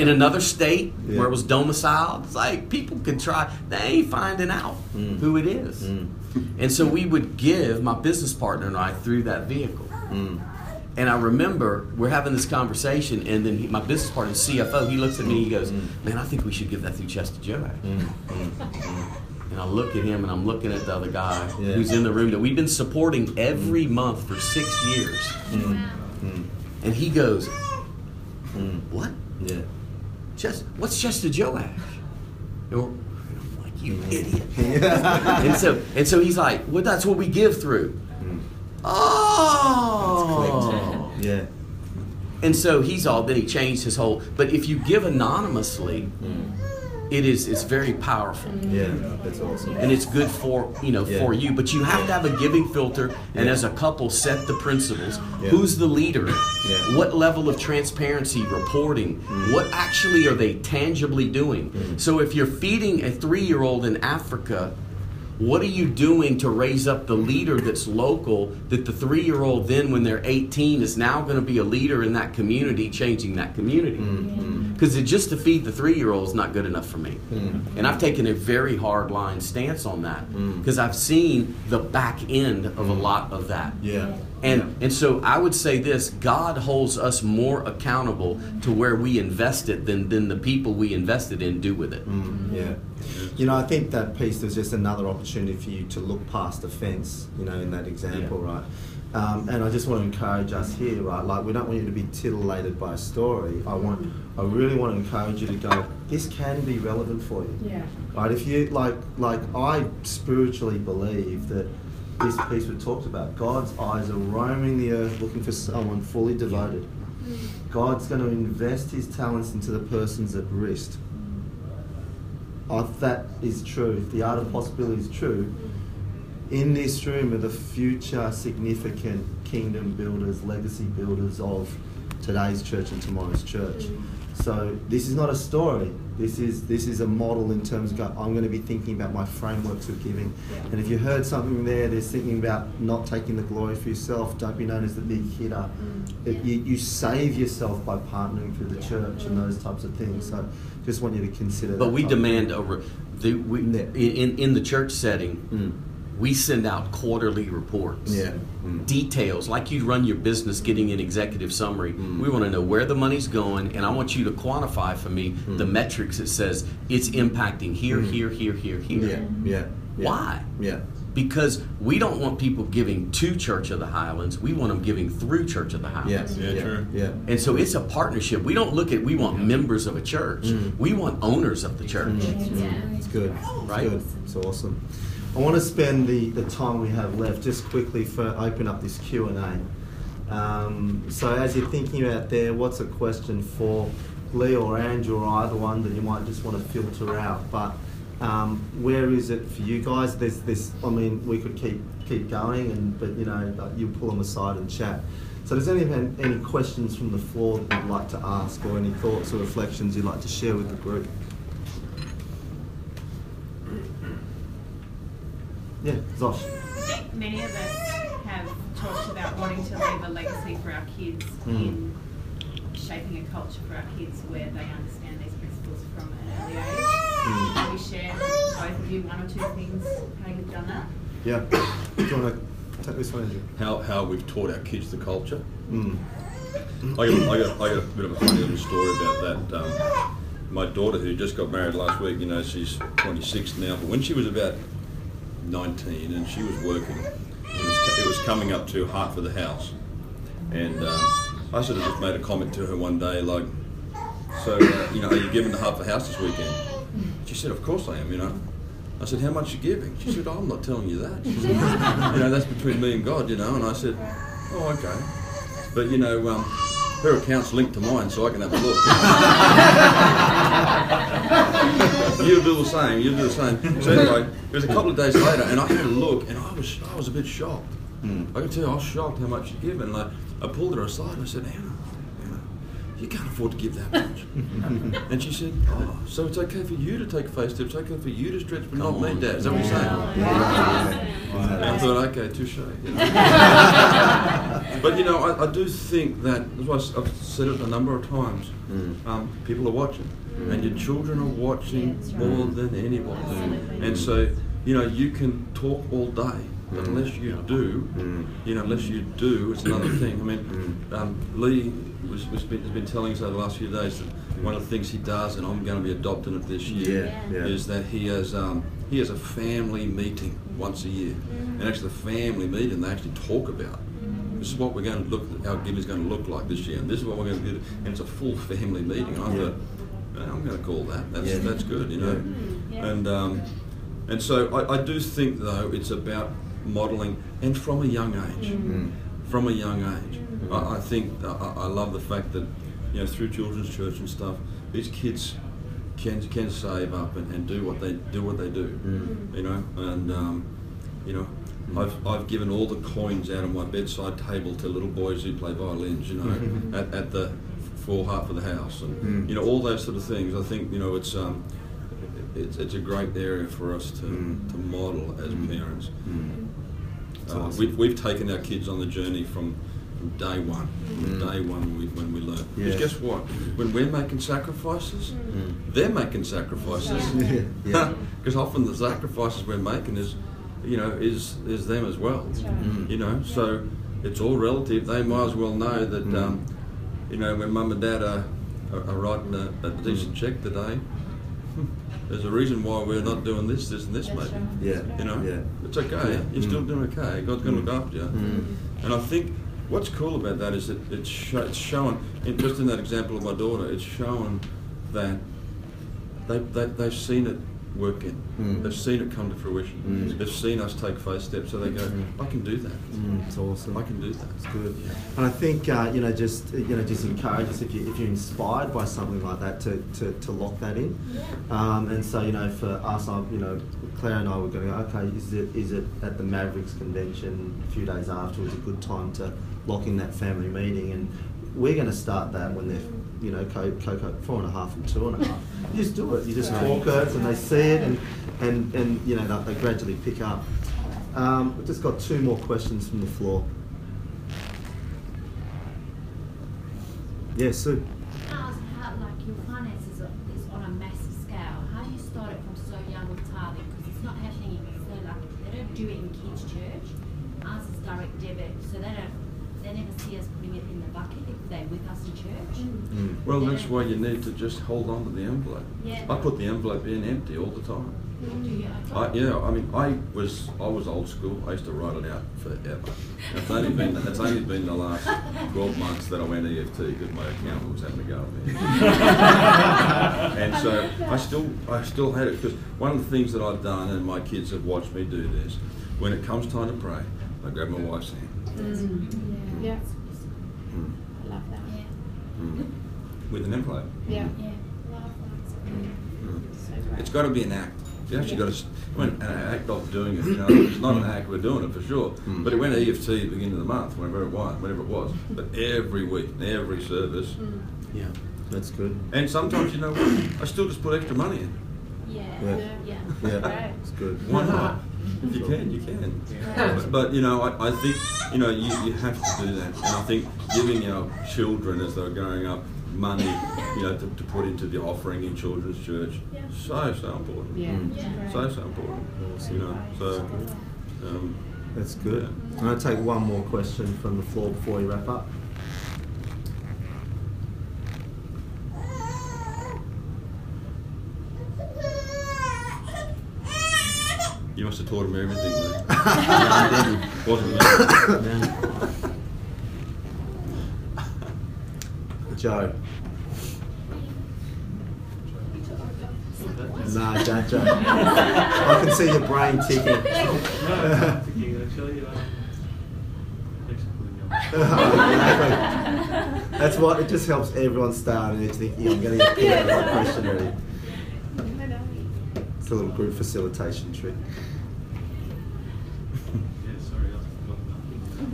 in another state Yeah. where it was domiciled, it's like people can try. They ain't finding out Mm. who it is. Mm. And so we would give my business partner and I through that vehicle. Mm. And I remember we're having this conversation, and then he, my business partner, the CFO, he looks at me, he goes, Mm. "Man, I think we should give that through Chester Joe." Mm. Mm. And I look at him, and I'm looking at the other guy Yeah. who's in the room that we've been supporting every month for six years, Mm. Mm. and he goes, Mm. "What? Yeah. Just what's Chester Joash?" And we're- I'm like, "You idiot!" And so and so he's like, "Well, that's what we give through." Mm. Oh. Yeah. And so he's all then he changed his whole but if you give anonymously, Mm. It is it's very powerful. Yeah. That's awesome. And it's good for you know Yeah. for you, but you have to have a giving filter, and Yeah. as a couple, set the principles. Yeah. Who's the leader? Yeah. What level of transparency, reporting? Mm. What actually are they tangibly doing? Mm. So if you're feeding a three-year-old in Africa, what are you doing to raise up the leader that's local? That the three-year-old then, when they're 18, is now going to be a leader in that community, changing that community. Mm. Because just to feed the three-year-old is not good enough for me. Mm. And I've taken a very hard line stance on that because I've seen the back end of a lot of that. Yeah. And Yeah. and so I would say this: God holds us more accountable to where we invest it than than the people we invested in do with it. Mm, yeah. You know, I think that piece was just another opportunity for you to look past the fence, you know, in that example, Yeah. right? Um, and I just want to encourage us here, right? Like, we don't want you to be titillated by a story. I want, I really want to encourage you to go, this can be relevant for you. Yeah. Right? If you, like, like I spiritually believe that this piece we talked about, God's eyes are roaming the earth looking for someone fully devoted. God's going to invest his talents into the persons at risk. If that is true, if the art of possibility is true, in this room are the future significant kingdom builders, legacy builders of today's church and tomorrow's church. So this is not a story. This is this is a model in terms of I'm going to be thinking about my frameworks of giving. And if you heard something there, there's thinking about not taking the glory for yourself. Don't be known as the big hitter. It- you, you save yourself by partnering through the church and those types of things. So just want you to consider. But that we demand over the we Yeah. in in the church setting. Mm. We send out quarterly reports. Yeah. Mm. Details, like you run your business, getting an executive summary. Mm. We want to know where the money's going, and I want you to quantify for me the Mm. metrics that says it's impacting here, Mm. here, here, here, here. Yeah. Yeah. yeah. Why? Yeah. Because we don't want people giving to Church of the Highlands. We want them giving through Church of the Highlands. Yeah, yeah. true. Yeah. And so it's a partnership. We don't look at we want members of a church. Mm. We want owners of the church. Mm, It's good. It's Right? good. It's awesome. I want to spend the, the time we have left just quickly for open up this Q and A. Um, so as you're thinking about there, what's a question for Lee or Andrew or either one that you might just want to filter out? But um, where is it for you guys? There's this. I mean, we could keep keep going, and but you know, you pull them aside and chat. So, does anyone any questions from the floor that you'd like to ask, or any thoughts or reflections you'd like to share with the group? Yeah, Zosh. I think many of us have talked about wanting to leave a legacy for our kids Mm. in shaping a culture for our kids where they understand these principles from an early age. Mm. Can we share, both of you, one or two things how you've done that? Yeah. Do you want to take this one, Andrew? How, how we've taught our kids the culture. Mm. I got, I, got, I got a bit of a funny little story about that. Um, my daughter, who just got married last week, you know, she's 26 now, but when she was about 19 and she was working, it was, it was coming up to Heart for the House. And um, I sort of just made a comment to her one day, like, so, uh, you know, are you giving the Heart for the House this weekend? She said, of course I am, you know. I said, how much are you giving? She said, oh, I'm not telling you that. Said, you know, that's between me and God, you know. And I said, oh, okay. But, you know, um, her account's linked to mine, so I can have a look. You'll do the same. You'll do the same. So anyway, it was a couple of days later, and I had a look, and I was I was a bit shocked. Hmm. I can tell you, I was shocked how much she'd given. And I, I pulled her aside and I said, Anna, Anna, you can't afford to give that much. and she said, Oh, so it's okay for you to take face steps, it's okay for you to stretch, but not me, Dad. Is that what you're saying? And I thought, okay, touche. You know. But you know, I, I do think that, as why I s- I've said it a number of times, um, people are watching. And your children are watching more than anybody. And so, you know, you can talk all day, but unless you do, you know, unless you do, it's another thing. I mean, um, Lee was, was been, has been telling us over the last few days that one of the things he does, and I'm going to be adopting it this year, Yeah, yeah. is that he has um, he has a family meeting once a year, and actually the family meeting they actually talk about. This is what we're going to look. Our giving is going to look like this year, and this is what we're going to do. And it's a full family meeting. I Yeah. thought, I'm going to call that. That's Yeah. that's good, you know. Yeah. And um, and so I, I do think though it's about modelling, and from a young age, Mm. from a young age. I, I think I, I love the fact that you know through children's church and stuff, these kids can can save up and, and do what they do what they do, Mm. you know, and um, you know. I've, I've given all the coins out of my bedside table to little boys who play violins, you know, at, at the Heart for the House, and Mm. you know all those sort of things. I think you know it's um, it's, it's a great area for us to, Mm. to model as parents. That's Uh, awesome. we've, we've taken our kids on the journey from, from day one, from Mm. day one when we, when we learn. Yeah. Because guess what? When we're making sacrifices, they're making sacrifices. Yeah, yeah. Because often the sacrifices we're making is, you know, is is them as well. Mm. You know, so it's all relative. They might as well know that, Mm. um, you know, when mum and dad are, are, are writing a, a decent check today, there's a reason why we're not doing this, this, and this, That's maybe. right. Yeah. You know, Yeah. it's okay. Yeah. You're still Mm. doing okay. God's going to Mm. look after you. Mm. And I think what's cool about that is that it's, sho- it's showing, in, just in that example of my daughter, it's showing that they, they, they've seen it working. Mm. They've seen it come to fruition. Mm. They've seen us take first steps, so they go, Mm. I can do that. Mm, it's awesome. I can do that. It's good. And I think uh, you know just you know just encourage us if you if you're inspired by something like that to, to, to lock that in. Um, and so you know for us, I, you know Claire and I were going. Okay, is it is it at the Mavericks convention a few days afterwards a good time to lock in that family meeting? And we're going to start that when they're you know co- Coco four and a half and two and a half. You just do it. You just talk it, and they see it, and and and you know they, they gradually pick up. Um, we've just got two more questions from the floor. Yeah, Sue. Ask how, like, your finances are, is on a massive scale. How do you start it from so young with tithing? Because it's not happening in, so like, they don't do it in kids' church. Ours is direct debit, so they don't, they never see us putting it in the bucket if they're with us in church. Mm. Well, that's why you need to just hold on to the envelope. Yeah. I put the envelope in empty all the time. Do you? I, yeah, I mean, I was I was old school. I used to write it out forever. It's only been it's only been the last twelve months that I went EFT because my accountant was having a go at me. and so I still I still had it because one of the things that I've done, and my kids have watched me do this, when it comes time to pray, I grab my wife's hand mm, I love that. Yeah. with an envelope. Yeah. Yeah. Mm. So. It's got to be an act. You actually Yeah. got to, I mean, an act of doing it. You know, it's not an act. We're doing it for sure. Mm. But it went EFT at the beginning of the month, whenever it was, whenever it was. But every week, every service, Yeah, that's good. and sometimes you know what, I still just put extra money in. Yeah. Yeah. Yeah. Yeah, Right. it's good. Why not? If you can, you can. But, but, you know, I, I think you know you, you have to do that, and I think giving our children as they're growing up money, you know, to, to put into the offering in children's church, so so important. Yeah. Yeah. So so important. You know, so. Um, That's good. I'm going to take one more question from the floor before we wrap up. Must have taught him everything. Mate. I Wasn't me. Joe. Nah, don't Joe. I can see your brain ticking. Exactly. That's what it just helps everyone start and it's thinking I'm going to get picked the right question ready. It's a little group facilitation trick.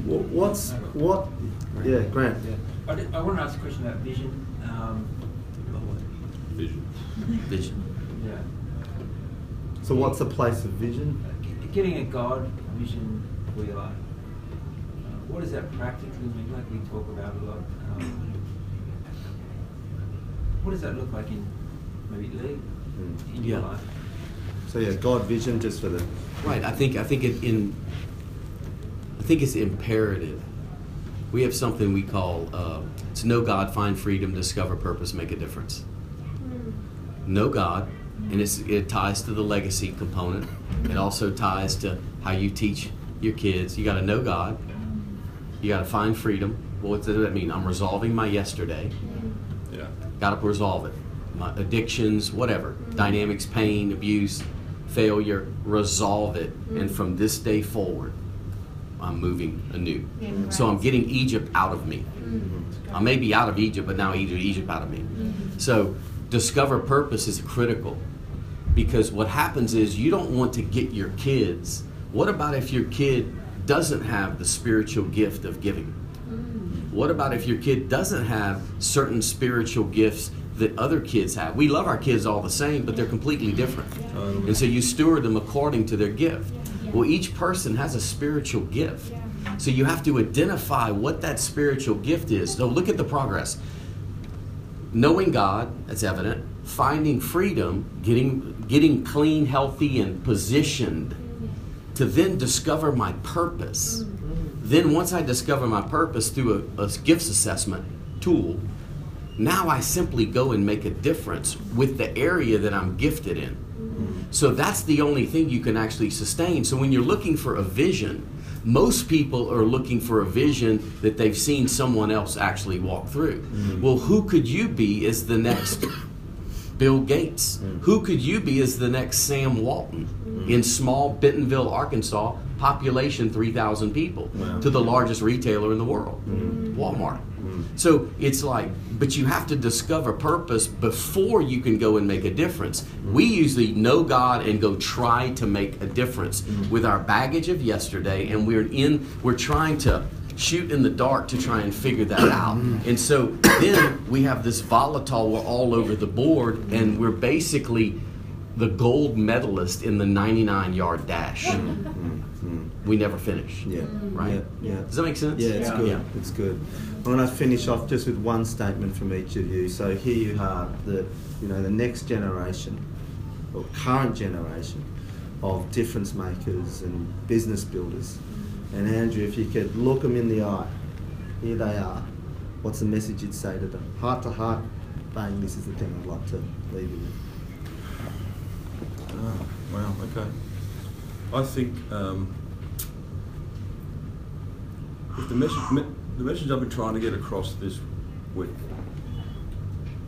What's what? Yeah, Grant. Yeah. I, did, I want to ask a question about vision. Um, Vision. Vision. yeah. So what's the place of vision? G- Getting a God vision for your life. Uh, what does that practically mean? Like we talk about a lot. Um, what does that look like in maybe Lee, Mm. in your life? So yeah, God vision just for the Right. I think I think it in I think it's imperative. We have something we call uh, it's know God, find freedom, discover purpose, make a difference. Hmm. Know God, and it's, it ties to the legacy component. It also ties to how you teach your kids. You got to know God. You got to find freedom. Well, what does that mean? I'm resolving my yesterday. Yeah. Got to resolve it. My addictions, whatever, hmm. dynamics, pain, abuse, failure, resolve it. And hmm. from this day forward, I'm moving anew. So I'm getting Egypt out of me. Mm-hmm. I may be out of Egypt, but now Egypt, Egypt out of me. Mm-hmm. So discover purpose is critical because what happens is you don't want to get your kids. What about if your kid doesn't have the spiritual gift of giving? Mm-hmm. What about if your kid doesn't have certain spiritual gifts that other kids have? We love our kids all the same, but they're completely different. And so you steward them according to their gift. Well, each person has a spiritual gift. So you have to identify what that spiritual gift is. So look at the progress. Knowing God, that's evident. Finding freedom, getting getting clean, healthy, and positioned to then discover my purpose. Mm-hmm. Then, once I discover my purpose through a, a gifts assessment tool, now I simply go and make a difference with the area that I'm gifted in. So that's the only thing you can actually sustain. So when you're looking for a vision, most people are looking for a vision that they've seen someone else actually walk through. Mm-hmm. Well, who could you be as the next Bill Gates? Mm. Who could you be as the next Sam Walton mm. in small Bentonville, Arkansas, population 3,000 people, Wow. to the largest retailer in the world, mm. Walmart? So it's like, but you have to discover purpose before you can go and make a difference. We usually know God and go try to make a difference with our baggage of yesterday, and we're in, we're trying to shoot in the dark to try and figure that out. And so then we have this volatile, we're all over the board, and we're basically the gold medalist in the 99 yard dash. Mm-hmm. We never finish. yeah Right? yeah, yeah. Does that make sense? Yeah, it's Yeah. good. Yeah. It's good. I want to finish off just with one statement from each of you. So here you are, the you know the next generation, or current generation, of difference makers and business builders. And Andrew, if you could look them in the eye, here they are. What's the message you'd say to them? Heart to heart, bang. This is the thing I'd like to leave you with. Oh, wow, okay. I think um, if the message, me, the message I've been trying to get across this week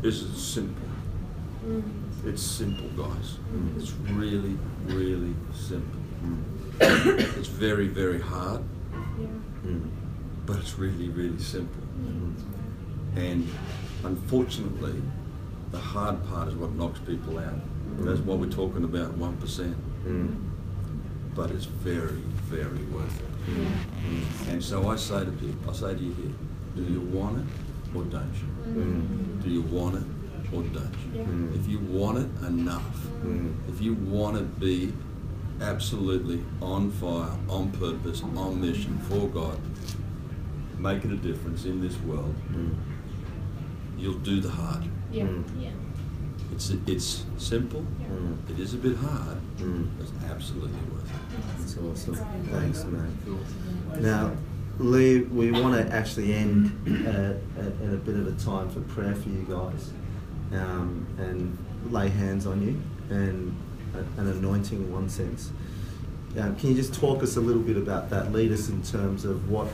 is it's simple. Mm. It's simple, guys. Mm. It's really, really simple. Mm. it's very, very hard, but it's really, really simple. And unfortunately, the hard part is what knocks people out. That's what we're talking about, one percent. But it's very, very worth it. And so I say to people, I say to you here, do you want it or don't you? Do you want it or don't you? If you want it enough, if you want to be absolutely on fire, on purpose, on mission for God, making a difference in this world, Mm. you'll do the hard. Yeah, Mm. yeah. It's it's simple. Mm. It is a bit hard. Mm. But it's absolutely worth it. That's awesome. Thanks, man. Now, Lee, we want to actually end at, at, at a bit of a time for prayer for you guys um, and lay hands on you and an anointing in one sense. Um, can you just talk us a little bit about that? Lead us in terms of what,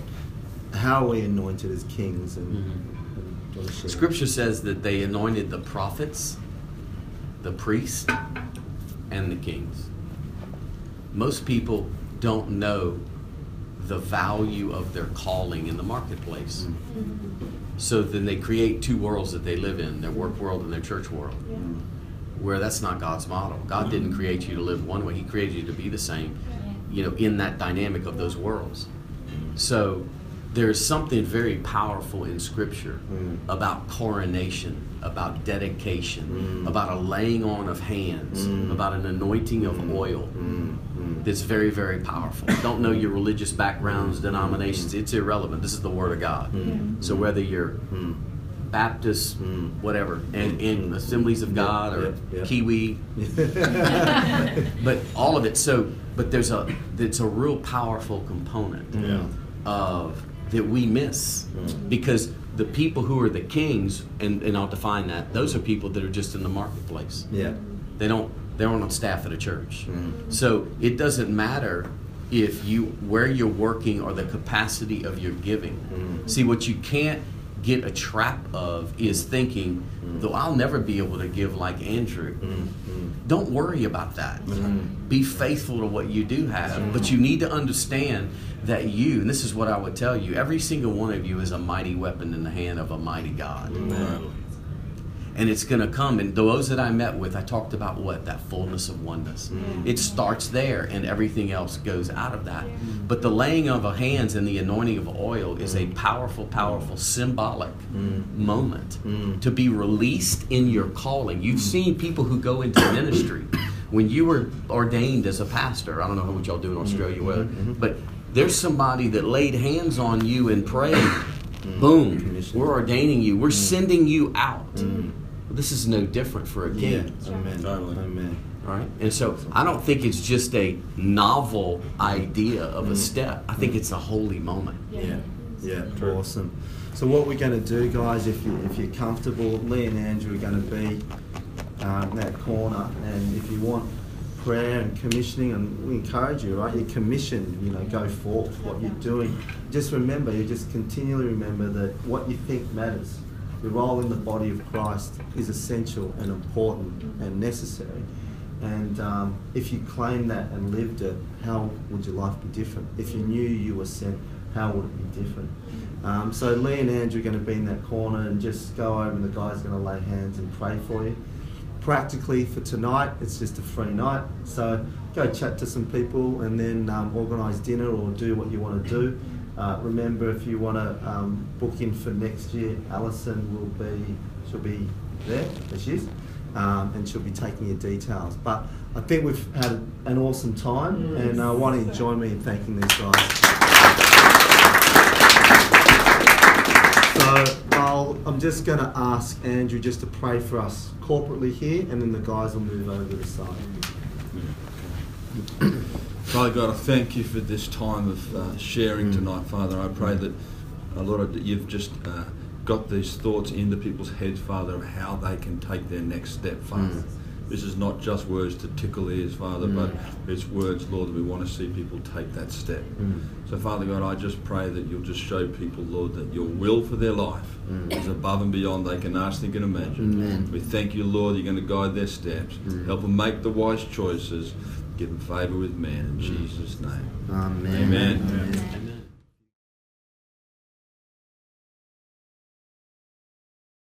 how are we anointed as kings and, Mhm. and what is shared? Scripture says that they anointed the prophets, the priests, and the kings. Most people don't know the value of their calling in the marketplace. So then they create two worlds that they live in their work world and their church world, where that's not God's model. God didn't create you to live one way, He created you to be the same, you know, in that dynamic of those worlds. So there's something very powerful in Scripture Mm. about coronation, about dedication, Mm. about a laying on of hands, Mm. about an anointing of oil. Mm, mm. That's very, very powerful. Don't know your religious backgrounds, denominations. It's irrelevant. This is the Word of God. Mm. So whether you're Mm. Baptist, Mm. whatever, and in Mm. Assemblies of Yeah, God or yeah, yeah. Kiwi, but all of it. So, but there's a it's a real powerful component Yeah. of that we miss Mm. because the people who are the kings, and, and I'll define that. Those are people that are just in the marketplace. yeah. They don't they aren't on staff at a church. Mm. So it doesn't matter if you where you're working or the capacity of your giving. Mm. See what you can't get a trap of is thinking, Mm. though I'll never be able to give like Andrew. Mm, mm. Don't worry about that. Mm. Be faithful to what you do have. But you need to understand that you, and this is what I would tell you, every single one of you is a mighty weapon in the hand of a mighty God. Amen. And it's going to come. And those that I met with, I talked about what? That fullness of oneness. Mm. It starts there, and everything else goes out of that. But the laying of hands and the anointing of oil is a powerful, powerful, symbolic Mm. moment Mm. to be released in your calling. You've seen people who go into ministry. When you were ordained as a pastor, I don't know what y'all do in Australia, whether, Mhm. but there's somebody that laid hands on you and prayed. Boom, Commission. we're ordaining you. We're sending you out. Mm. This is no different for a Yeah. king. Amen. Totally. Amen. All right? And so I don't think it's just a novel idea of a step. I think it's a holy moment. Yeah, yeah, awesome. So what we're going to do, guys, if you if you're comfortable, Lee and Andrew are going to be um, in that corner, and if you want prayer and commissioning, and we encourage you, right? You're commissioned, you know, go forth what you're doing. Just remember, you just continually remember that what you think matters. Your role in the body of Christ is essential and important and necessary. And um, if you claim that and lived it, how would your life be different? If you knew you were sent, how would it be different? Um, so Lee and Andrew are going to be in that corner and just go over and the guy's going to lay hands and pray for you. Practically for tonight, it's just a free night. So go chat to some people and then um, organise dinner or do what you want to do. Uh, remember, if you want to um, book in for next year, Alison will be, she'll be there, there she is, um, and she'll be taking your details. But I think we've had an awesome time, and uh, want don't join me in thanking these guys? So I'm just going to ask Andrew just to pray for us corporately here, and then the guys will move over to the side. Father God, I thank you for this time of uh, sharing Mm. tonight, Father. I pray that, uh, Lord, that you've just uh, got these thoughts into people's heads, Father, of how they can take their next step, Father. Mm. This is not just words to tickle ears, Father, Mm. but it's words, Lord, that we want to see people take that step. Mm. So, Father God, I just pray that you'll just show people, Lord, that your will for their life Mm. is above and beyond they can ask, think, and imagine. Amen. We thank you, Lord, you're going to guide their steps, Mm. help them make the wise choices, give them favour with man in Jesus' name. Amen. Amen. Amen. Amen.